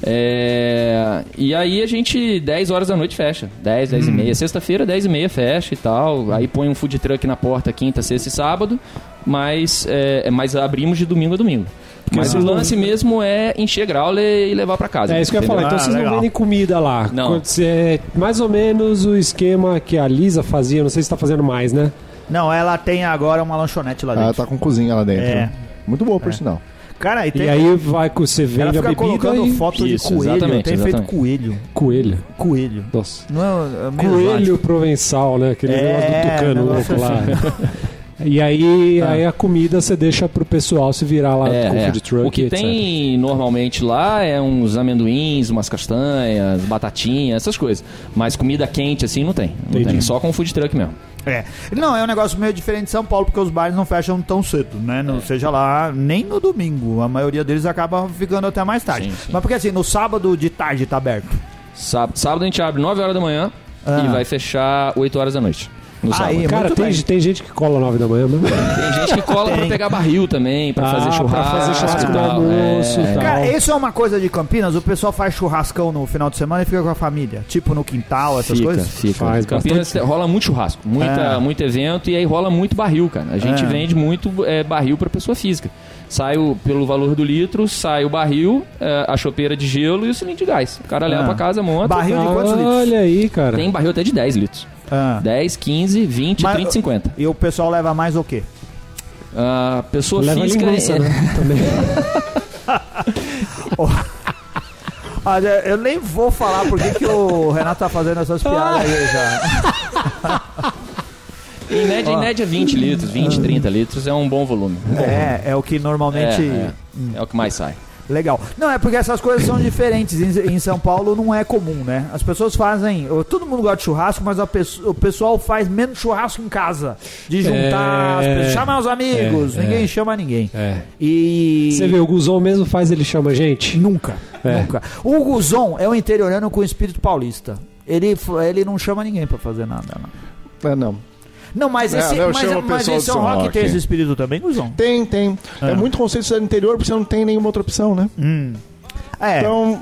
É, e aí a gente, 10 horas da noite, fecha. 10, 10 e meia. Sexta-feira, 10 e meia, fecha e tal. Aí põe um food truck na porta quinta, sexta e sábado. Mas, é, mas abrimos de domingo a domingo. Mas o vocês não- lance mesmo é encher grauler e levar pra casa. É isso que eu ia falar. Então Ah, vocês legal. não vendem comida lá. Não. É mais ou menos o esquema que a Lisa fazia. Não sei se tá fazendo mais, né? Não, ela tem agora uma lanchonete lá Ela dentro. tá com cozinha lá dentro. É. Muito boa, por sinal. Cara, e tem. E aí vai com você ela vende a bebida colocando e foto Isso, de coelho. exatamente, tem feito exatamente. coelho. coelho. Coelho. Nossa. Não é, é Coelho exótico. provençal, né? Aquele É, negócio do tucano louco lá. E aí, aí a comida você deixa pro pessoal se virar lá É, com é. food truck, O que etc. tem normalmente lá é uns amendoins, umas castanhas, batatinhas, essas coisas. Mas comida quente assim não tem. Não tem. Só com food truck mesmo. É. Não, é um negócio meio diferente de São Paulo, porque os bares não fecham tão cedo, né? Não seja lá, nem no domingo. A maioria deles acaba ficando até mais tarde. Sim, sim. Mas porque assim, no sábado de tarde tá aberto. Sábado, sábado a gente abre 9 horas da manhã Ah. e vai fechar 8 horas da noite. No sábado. Aí, Cara, tem, bem. tem gente que cola 9 da manhã mesmo. Tem gente que cola pra pegar barril também, pra Ah, fazer pra churrasco. fazer churrasco do tal. almoço tal. Cara, isso é uma coisa de Campinas, o pessoal faz churrascão no final de semana e fica com a família. Tipo no quintal, essas Fica, coisas. fica. Faz Campinas rola muito churrasco, muita, É. muito evento e aí rola muito barril, cara. A gente É. vende muito é, barril pra pessoa física. Sai o, pelo valor do litro, sai o barril, é, a chopeira de gelo e o cilindro de gás. O cara leva Ah. pra casa, monta. Barril de quantos litros? Olha aí, cara. Tem barril até de 10 litros. Ah. 10, 15, 20, Mas- 30, 50. E o pessoal leva mais o quê? A pessoa Leva física. linguiça, é- né? Também. Olha, eu nem vou falar por que que o Renato tá fazendo essas piadas aí já. Em média, em média 20 litros, 20, 30 litros é um bom volume. É, é o que normalmente. É, é. É o que mais sai. Legal. Não, é porque essas coisas são diferentes. Em, em São Paulo não é comum, né? As pessoas fazem. Todo mundo gosta de churrasco, mas a pesso- o pessoal faz menos churrasco em casa. De juntar, as É. pessoas, chamar os amigos. É, ninguém é. chama ninguém. É. E. Você vê, o Guzon mesmo faz, ele chama gente. Nunca. É. Nunca. O Guzon é o interiorano com espírito paulista. Ele, ele não chama ninguém pra fazer nada. Não, É, não. Não mas É, esse, eu mas, mas esse do São São Roque Roque. tem esse espírito também, Guzon? Tem, tem. É, É. muito conceito cidade interior porque você não tem nenhuma outra opção, né? Hum. É. Então,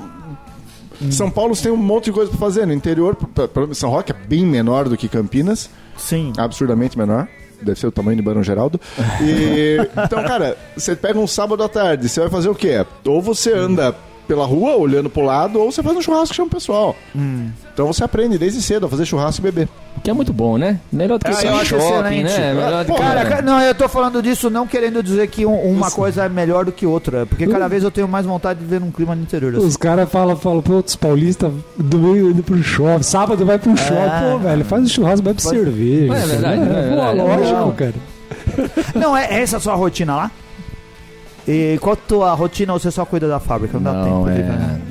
São Paulo tem um monte de coisa pra fazer. No interior, pra- pra- São Roque é bem menor do que Campinas, sim. absurdamente menor. Deve ser o tamanho de Barão Geraldo. E, então, cara, você pega um sábado à tarde, você vai fazer o quê? Ou você anda pela rua olhando pro lado, ou você faz um churrasco e chama o pessoal. Então você aprende desde cedo a fazer churrasco e beber. Que é muito bom, né? Melhor do que Ah, eu shopping, excelente. né? Melhor do Pô, que... Cara, ca- não, eu tô falando disso não querendo dizer que um- uma coisa é melhor do que outra, porque cada vez eu tenho mais vontade de ver num clima no interior. assim. Os caras falam, falam, pô, os paulistas domingo indo pro shopping, sábado vai pro shopping, pô, velho, faz o churrasco, bebe cerveja. É verdade, Pô, é verdade. lógico, Não. cara. Não, é é essa a sua rotina lá? E qual a tua rotina ou você só cuida da fábrica? Não, dá tempo de é... ver.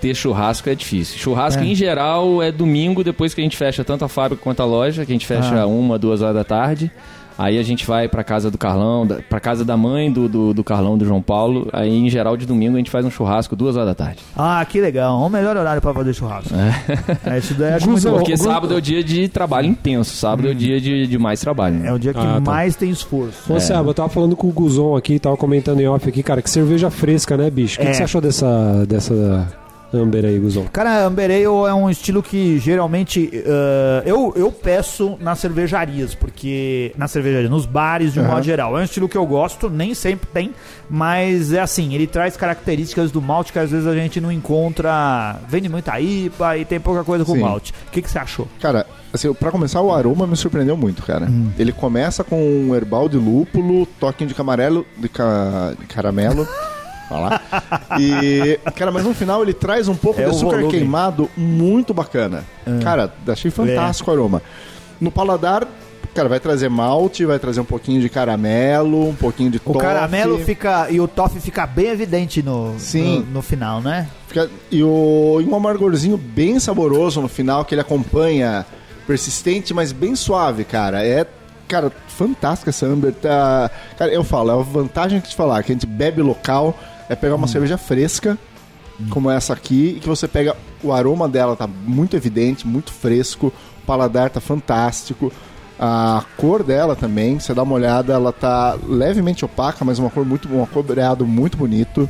Ter churrasco é difícil. Churrasco, É. em geral, é domingo, depois que a gente fecha tanto a fábrica quanto a loja, que a gente fecha Ah. uma, duas horas da tarde. Aí a gente vai pra casa do Carlão, da- pra casa da mãe do, do, do Carlão, do João Paulo. Aí, em geral, de domingo, a gente faz um churrasco duas horas da tarde. Ah, que legal. O melhor horário pra fazer churrasco. É, isso daí acho muito. Porque sábado é o dia de trabalho intenso. Sábado é o dia de, de mais trabalho. né? É o dia que Ah, tá. mais tem esforço. Ô, Seba, eu tava falando com o Guzon aqui, tava comentando em off aqui, cara, que cerveja fresca, né, bicho? O que, É. que você achou dessa, dessa Amber aí, Guzão? Cara, Amber Ale é um estilo que geralmente eh, eu, eu peço nas cervejarias, porque. Na cervejaria, nos bares de um Aham. modo geral. É um estilo que eu gosto, nem sempre tem, mas é assim, ele traz características do malte que às vezes a gente não encontra. Vende muita IPA e tem pouca coisa com Sim. malte. O que, que você achou? Cara, assim, pra começar, o aroma me surpreendeu muito, cara. Hum. Ele começa com um herbal de lúpulo, toquinho de camarelo, de, ca- de caramelo. Lá. E, cara, mas no final ele traz um pouco É de o açúcar volume. queimado muito bacana. Cara, achei fantástico o aroma. No paladar, cara, vai trazer malte, vai trazer um pouquinho de caramelo, um pouquinho de O toffee. caramelo fica. E o toffee fica bem evidente no, Sim. no, no final, né? Fica- e, o, e um amargorzinho bem saboroso no final, que ele acompanha, persistente, mas bem suave, cara. É, cara, fantástica essa Amber. Tá, cara, eu falo, é a vantagem que te falar, que a gente bebe local, é pegar uma cerveja fresca, como essa aqui, e que você pega, o aroma dela tá muito evidente, muito fresco, o paladar tá fantástico. A cor dela também, você dá uma olhada, ela tá levemente opaca, mas uma cor muito, um cobreado muito bonito.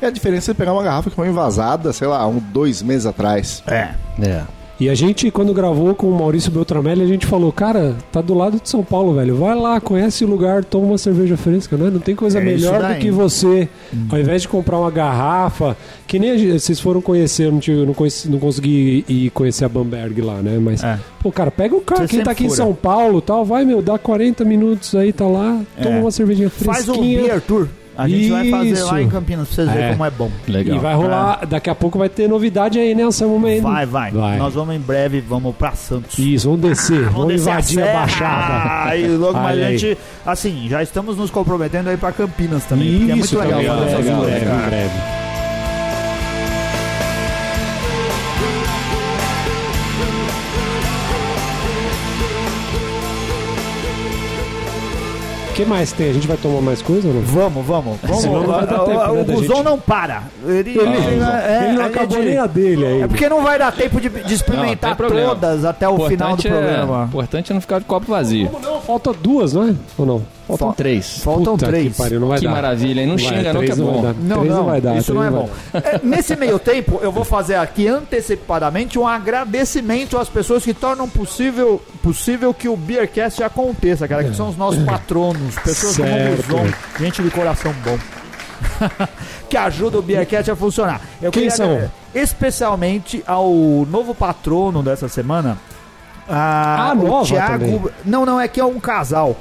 É a diferença de pegar uma garrafa que foi envasada, sei lá, um, dois meses atrás. É. É. E a gente, quando gravou com o Maurício Beltramelli, a gente falou, cara, tá do lado de São Paulo, velho. Vai lá, conhece o lugar, toma uma cerveja fresca, né? Não tem coisa É melhor do que você, ao invés de comprar uma garrafa, que nem gente- vocês foram conhecer, não, tive, não, conheci- não consegui ir conhecer a Bamberg lá, né? Mas, É. pô, cara, pega o carro, Você quem tá aqui em fura. São Paulo tal, vai, meu, dá 40 minutos aí, tá lá, toma É. uma cervejinha Faz um fresquinha. beer tour. A gente vai fazer Isso. lá em Campinas pra vocês verem É. como é bom. Legal. E vai rolar, daqui a pouco vai ter novidade aí, né, Anselmo Mendes? Vai, vai, Vai. Nós vamos em breve, vamos pra Santos. Isso, vamos descer, vamos, descer invadir a, serra. Baixada. Aí logo mais Olha a aí. gente, assim, já estamos nos comprometendo aí pra Campinas também. porque é muito legal também, fazer essas legal, coisas, é, cara. em breve. Que mais tem? A gente vai tomar mais coisa ou não? Vamos, vamos. vamos. Senão não vai dar O- tempo, o né, da Guzão gente- não para. Ele, Ele, é, ele não a acabou gente- nem a dele aí. É porque não vai dar tempo de, de experimentar Não, tem problema. todas até o final do Importante é- programa. importante é não ficar de copo vazio. Não, falta duas, não é? Ou não? Faltam três. Faltam Puta três. Que pariu, não vai Que dar. maravilha, hein? Não Vai, xinga não, que é bom. Não, Três não, vai dar. isso não é bom. É, nesse meio tempo, eu vou fazer aqui antecipadamente um agradecimento às pessoas que tornam possível, possível que o Beercast aconteça, cara, que são os nossos patronos, pessoas como o Certo. Gente de coração bom. que ajuda o Beercast a funcionar. Eu Quem queria são? Especialmente ao novo patrono dessa semana. a- Ah, o nova Thiago. também. Não, não, é que é um casal.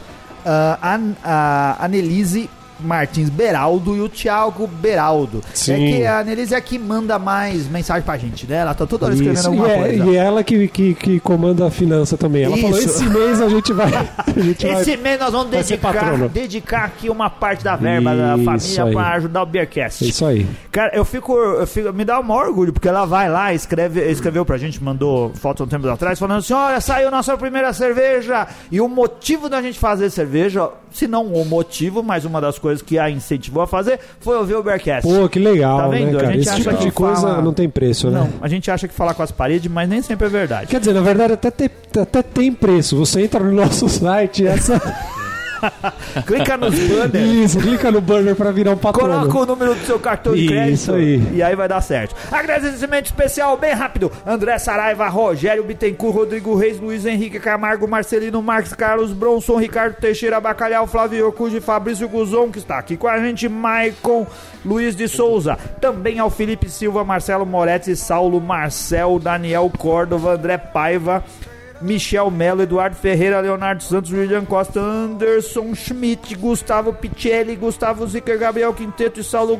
Ah, a, a Anelise Martins Beraldo e o Thiago Beraldo. É Sim. que a Anelise é que manda mais mensagem pra gente, né? Ela tá toda hora escrevendo Isso, alguma e, é, coisa. e ela que, que, que comanda a finança também. Ela falou: Isso. esse mês a gente vai. A gente vai Esse mês nós vamos vai dedicar, dedicar aqui uma parte da verba da Isso família aí. pra ajudar o Beercast. É isso aí. Cara, eu fico, eu fico- Me dá o maior orgulho, porque ela vai lá, escreve, escreveu pra gente, mandou foto um tempo atrás, falando assim: olha, saiu nossa primeira cerveja. E o motivo da gente fazer cerveja, se não o motivo, mas uma das coisas que a incentivou a fazer, foi ouvir o Bearcast. Pô, que legal, Tá vendo? né, A cara? gente Esse acha tipo de coisa fala- não tem preço, né? Não, a gente acha que falar com as paredes, mas nem sempre é verdade. Quer dizer, na verdade até, te- até tem preço. Você entra no nosso site, essa. Clica nos banners. Isso, clica no banner pra virar um patrono. Coloca o número do seu cartão de Isso crédito aí. e aí vai dar certo. Agradecimento especial, bem rápido. André Saraiva, Rogério Bittencourt, Rodrigo Reis, Luiz Henrique Camargo, Marcelino Marques, Carlos Bronson, Ricardo Teixeira, Bacalhau, Flávio Yocuji, Fabrício Guzon, que está aqui com a gente, Maicon, Luiz de Souza. Também ao Felipe Silva, Marcelo Moretti, Saulo Marcel, Daniel Córdova, André Paiva, Michel Melo, Eduardo Ferreira, Leonardo Santos, William Costa, Anderson Schmidt, Gustavo Picelli, Gustavo Zicker, Gabriel Quinteto e Saulo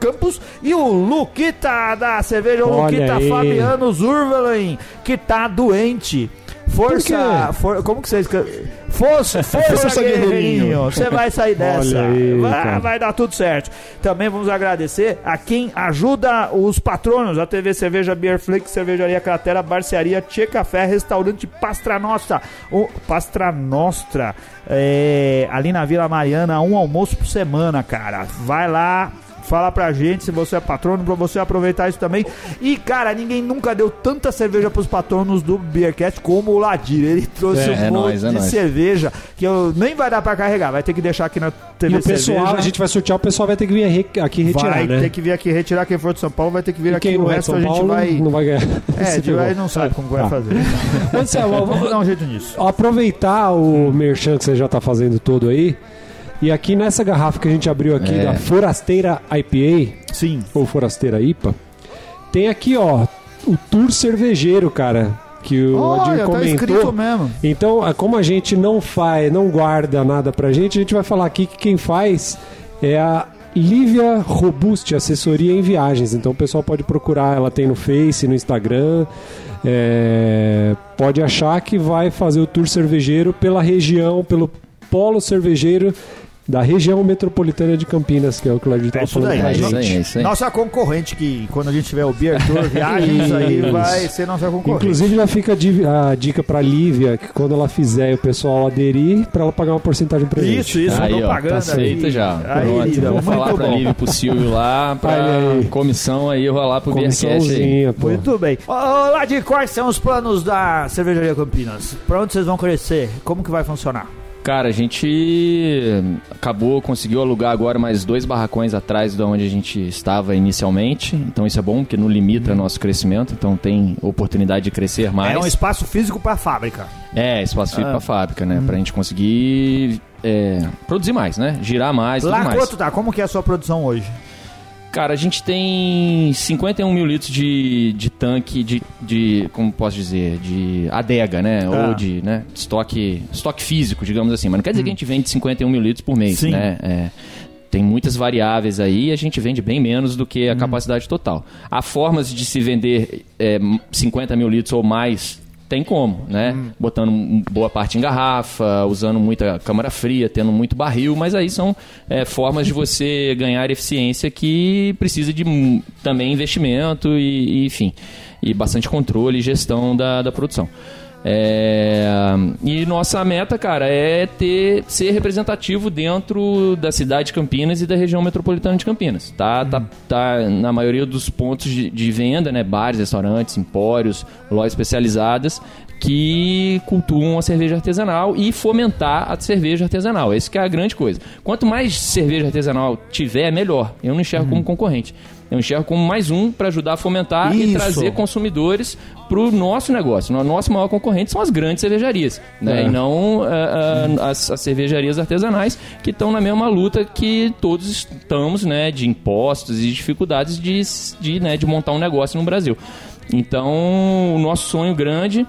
Campos e o Luquita da cerveja, o Luquita aí. Fabiano Zurvelen, que tá doente. Força, for- como que você escreve? Força, força, Força, guerreirinho. Você vai sair dessa. Aí, vai, vai dar tudo certo. Também vamos agradecer a quem ajuda os patronos, a TV Cerveja Beer Flix, Cervejaria Cratera, Barcearia, Tchê Café, Restaurante Pastra Nostra, o Pastra Nostra, é, ali na Vila Mariana, um almoço por semana, cara. Vai lá, Fala pra gente se você é patrono, pra você aproveitar isso também. E, cara, ninguém nunca deu tanta cerveja pros patronos do Beercast como o Ladir. Ele trouxe É, um é monte nóis, é de nóis. cerveja que eu nem vai dar pra carregar. Vai ter que deixar aqui na TV E o pessoal, Cerveja. a gente vai sortear, o pessoal vai ter que vir aqui retirar, vai né? ter que vir aqui retirar. Quem for de São Paulo vai ter que vir E aqui. quem O não é resto São a gente Paulo vai. não vai ganhar. É, de vai pegou. não sabe como vai Tá. fazer. Vamos vamos dar um jeito nisso. aproveitar o merchan que você já tá fazendo todo aí. E aqui nessa garrafa que a gente abriu aqui, É. da Forasteira IPA, Sim. ou Forasteira IPA, tem aqui, ó, o Tour Cervejeiro, cara, que o Olha, Adir tá escrito comentou. mesmo. Então, como a gente não faz, não guarda nada pra gente, a gente vai falar aqui que quem faz é a Lívia Robusti, assessoria em viagens. Então o pessoal pode procurar, ela tem no Face, no Instagram. é, pode achar que vai fazer o tour cervejeiro pela região, pelo polo cervejeiro da região metropolitana de Campinas, que é o que o É estava isso falando daí, pra É gente. isso aí, é isso aí. Nossa concorrente, que quando a gente tiver o Beer Tour Viagens, aí Isso. vai ser nossa concorrente. Inclusive já fica a di- a dica pra Lívia, que quando ela fizer e o pessoal aderir, pra ela pagar uma porcentagem pra gente. Isso, isso, Aí, ó, propaganda. tá feita já. Aí, Pronto, Lívia, vou muito falar pra bom. Lívia e pro Silvio lá, pra aí. comissão aí rolar pro Beercast aí. Comissãozinha, pô. Muito bem. Ô, lá de quais são os planos da Cervejaria Campinas? Pra onde vocês vão crescer? Como que vai funcionar? Cara, a gente acabou, conseguiu alugar agora mais dois barracões atrás de onde a gente estava inicialmente. Então isso é bom, porque não limita nosso crescimento. Então tem oportunidade de crescer mais. É um espaço físico pra fábrica. É, espaço físico Ah. pra fábrica, né? Pra gente conseguir é, produzir mais, né? Girar mais, tudo Lá mais. quanto tá? Como que é a sua produção hoje? Cara, a gente tem 51 mil litros de, de tanque de, de. Como posso dizer? De adega, né? Ah. Ou de né? estoque, estoque físico, digamos assim. Mas não quer dizer que a gente vende 51 mil litros por mês, Sim. né? É, tem muitas variáveis aí e a gente vende bem menos do que a capacidade total. Há formas de se vender é, 50 mil litros ou mais. Tem como, né? Botando um- boa parte em garrafa, usando muita câmara fria, tendo muito barril, mas aí são é, formas de você ganhar eficiência que precisa de hum, também investimento e, e, enfim, e bastante controle e gestão da, da produção. É, e nossa meta, cara, é ter ser representativo dentro da cidade de Campinas e da região metropolitana de Campinas. Tá, tá, tá na maioria dos pontos de, de venda, né? Bares, restaurantes, empórios, lojas especializadas que cultuam a cerveja artesanal e fomentar a cerveja artesanal. Essa que é a grande coisa. Quanto mais cerveja artesanal tiver, melhor. Eu não enxergo como concorrente. Eu enxergo como mais um para ajudar a fomentar e Isso. trazer consumidores para o nosso negócio. O nosso maior concorrente são as grandes cervejarias, né? É. e não ah, ah, as, as cervejarias artesanais que estão na mesma luta que todos estamos, né? de impostos e dificuldades de, de, né, de montar um negócio no Brasil. Então, o nosso sonho grande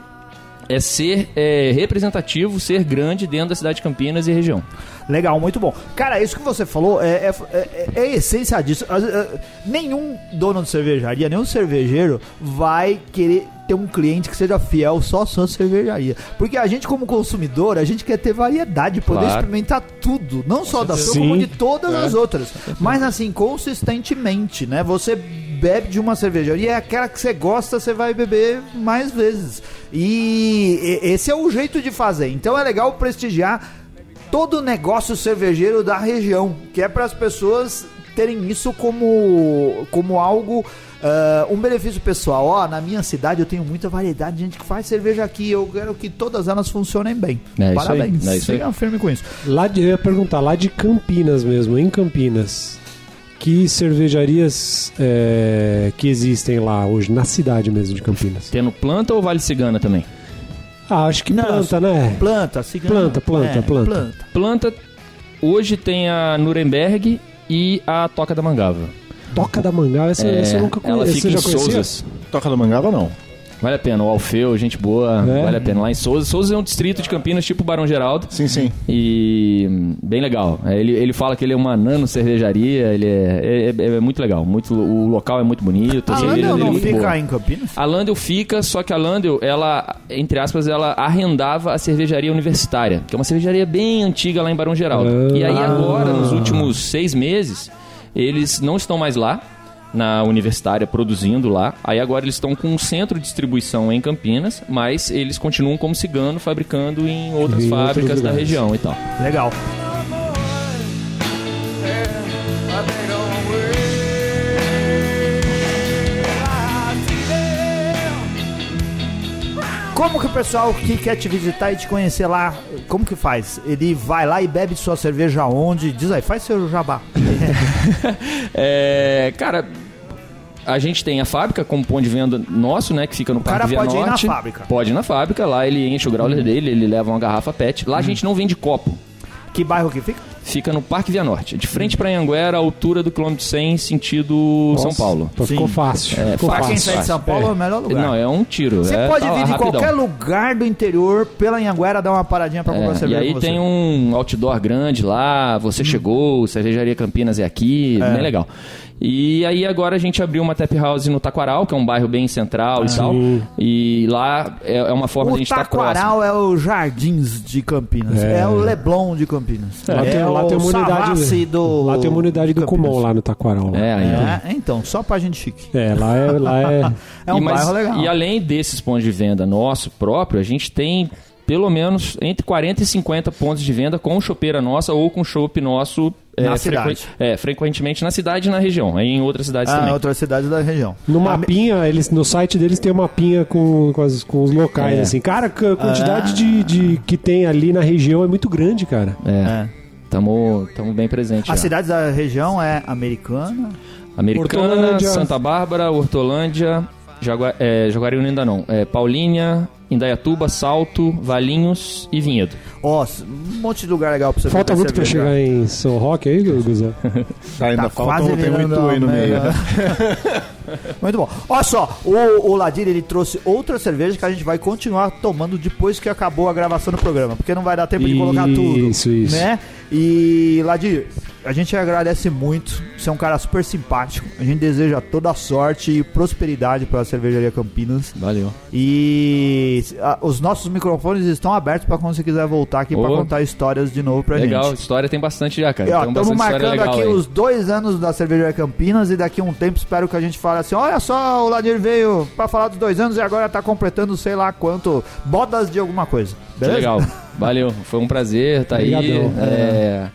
é ser é, representativo, ser grande dentro da cidade de Campinas e região. Legal, muito bom. Cara, isso que você falou é, é, é- é a essência disso. É, Nenhum dono de cervejaria, nenhum cervejeiro vai querer ter um cliente que seja fiel só à sua cervejaria. Porque a gente, como consumidor, a gente quer ter variedade, poder Claro. experimentar tudo. Não só da sua, Sim. como de todas as outras. Mas assim, consistentemente, né? Você bebe de uma cervejaria, é aquela que você gosta, você vai beber mais vezes. E e- esse é o jeito de fazer. Então é legal prestigiar todo o negócio cervejeiro da região, que é para as pessoas terem isso como, como algo, ah, um benefício pessoal. Ó, na minha cidade eu tenho muita variedade de gente que faz cerveja aqui, eu quero que todas elas funcionem bem. É aí, Parabéns, é aí. siga firme com isso. Lá de, eu ia perguntar, lá de Campinas mesmo, em Campinas, que cervejarias é, que existem lá hoje, na cidade mesmo de Campinas? Tendo planta ou vale cigana também? Ah, acho que Não, planta, né? Planta, siga. Planta, planta, É, planta. Planta, hoje tem a Nuremberg e a Toca da Mangava. Toca da Mangá, essa, essa eu nunca É, ela conheci. fica Você em. Toca do Mangava, não. Vale a pena. O Alfeu, gente boa, É? vale a pena. Lá em Souza. Souza é um distrito de Campinas, tipo Barão Geraldo. Sim, sim. E bem legal. É, Ele, ele fala que ele é uma nano cervejaria. Ele é, é, é muito legal. Muito, o local é muito bonito. A Landel é não fica boa. em Campinas? A Landel fica, só que a Landel, ela, entre aspas, ela arrendava a cervejaria universitária, que é uma cervejaria bem antiga lá em Barão Geraldo. Ah. E aí agora, nos últimos seis meses, eles não estão mais lá, na universitária produzindo lá. Aí agora eles estão com um centro de distribuição em Campinas, mas eles continuam como cigano fabricando em outras e fábricas da região e tal. Legal. como que o pessoal que quer te visitar e te conhecer lá, como que faz? Ele vai lá e bebe sua cerveja onde? Diz aí, faz seu jabá. é, cara, a gente tem a fábrica como ponto de venda nosso, né? Que fica no cara Parque Via pode ir na Norte. fábrica. Pode ir na fábrica, lá ele enche o growler dele, ele leva uma garrafa PET. Lá a gente não vende copo. Que bairro que fica? Fica no Parque Via Norte, de frente para Anhanguera, altura do quilômetro 100, sentido São Paulo. Ficou fácil. É, ficou Pra quem sai de São Paulo é, o melhor lugar. Não, é um tiro. Você é, pode tá vir de qualquer lugar do interior pela Anhanguera dar uma paradinha pra comprar É, e cerveja aí você. tem um outdoor grande lá, você chegou, Cervejaria Campinas é aqui, bem legal. E aí agora a gente abriu uma tap house no Taquaral, que é um bairro bem central e tal. E lá é, é uma forma de a O gente estar próximo. Taquaral é o Jardins de Campinas. É, É. o Leblon de Campinas. Lá tem, lá o tem uma unidade. Savassi do... lá tem uma unidade do Campinas. Kumon lá no Taquaral. lá. É, aí, ó. É, então, só pra gente chique. É, lá é. Lá é É um e, mas- bairro legal. E além desses pontos de venda nosso próprio, a gente tem pelo menos entre 40 e 50 pontos de venda com chopeira nossa ou com chopp nosso Na é, cidade. é, frequentemente na cidade e na região, em outras cidades Ah, também. outras cidades da região. No mapinha, eles, no site deles tem uma mapinha com, com, as- com os locais, É. assim. Cara, a quantidade Ah. de, de que tem ali na região é muito grande, cara. É, É. tamo, tamo bem presente. As cidades da região é americana. Americana. Santa Bárbara, Hortolândia, Jagua, é, Jaguariúna ainda não, é, Paulínia, Indaiatuba, Salto, Valinhos e Vinhedo. Ó, um monte de lugar legal pra você Falta muito pra chegar em São Roque aí, Guzão? Ainda Tá falta, quase tem muito aí no meio. merda. Muito bom. Olha só, o, o Ladir ele trouxe outra cerveja que a gente vai continuar tomando depois que acabou a gravação do programa, porque não vai dar tempo de colocar tudo. Isso, isso. Né? E Ladir, a gente agradece muito. Você é um cara super simpático. A gente deseja toda a sorte e prosperidade para a cervejaria Campinas. Valeu. E ah, os nossos microfones estão abertos para quando você quiser voltar aqui para contar histórias de novo pra Legal, gente. história tem bastante já, cara. E, Estamos marcando legal aqui aí. os dois anos da Cervejaria Campinas e daqui a um tempo espero que a gente fale assim: olha só, o Ladir veio pra falar dos dois anos e agora tá completando sei lá quanto bodas de alguma coisa. Que Beleza? legal. Valeu, foi um prazer estar aí. Obrigadão. É,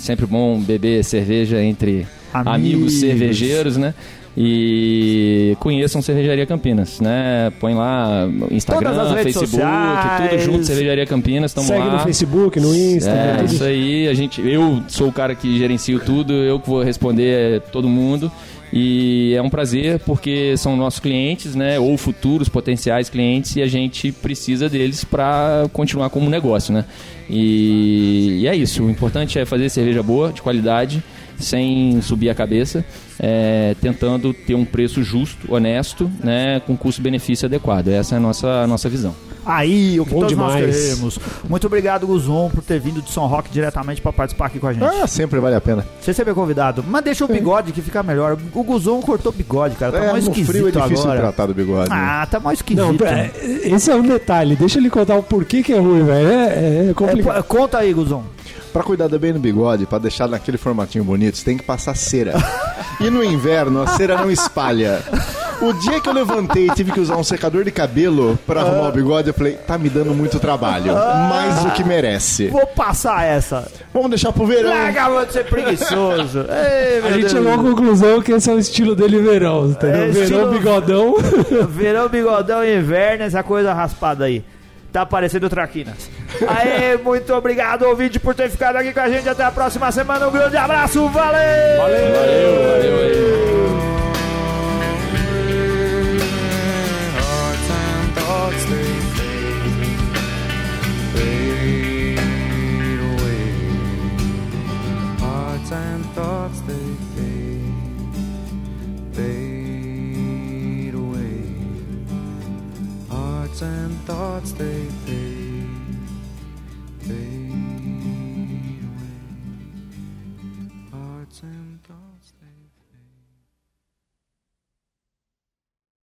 sempre bom beber cerveja entre Amigos. amigos, cervejeiros, né? E conheçam Cervejaria Campinas, né? Põe lá Instagram, Facebook, sociais. tudo junto, Cervejaria Campinas, estamos Segue lá. no Facebook, no Insta, É, tudo isso aí, a gente, eu sou o cara que gerencio tudo, eu que vou responder todo mundo. E é um prazer porque são nossos clientes, né, ou futuros potenciais clientes e a gente precisa deles para continuar como negócio, né? E, e é isso, o importante é fazer cerveja boa, de qualidade, sem subir a cabeça, é, tentando ter um preço justo, honesto, né, com custo-benefício adequado. Essa é a nossa, a nossa visão. Aí, o que Bom todos nós demais. queremos. Muito obrigado, Guzon, por ter vindo de São Roque diretamente pra participar aqui com a gente. Ah, sempre vale a pena. Você sempre é convidado. Mas deixa o bigode que fica melhor. O Guzon cortou o bigode, cara. Tá É, mais esquisito frio é difícil agora. tratar do bigode. Ah, tá mais esquisito. Não, né? é, esse é um detalhe. Deixa ele contar o porquê que é ruim, velho. É, é É, complicado. pô, conta aí, Guzon. Pra cuidar bem do bigode, pra deixar naquele formatinho bonito, você tem que passar cera. e no inverno, a cera não espalha. O dia que eu levantei e tive que usar um secador de cabelo pra arrumar o bigode, eu falei, tá me dando muito trabalho. Mais do que merece. Vou passar essa. Vamos deixar pro verão. Larga a mão de ser preguiçoso. Ei, a gente chegou à conclusão que esse é o estilo dele verão, entendeu? É, verão, estilo- bigodão. Verão, bigodão e inverno, essa coisa raspada aí. Tá parecendo traquinas. Aê, muito obrigado, ouvinte, por ter ficado aqui com a gente. Até a próxima semana. Um grande abraço. Valeu! Valeu, valeu and thoughts and thoughts they fade.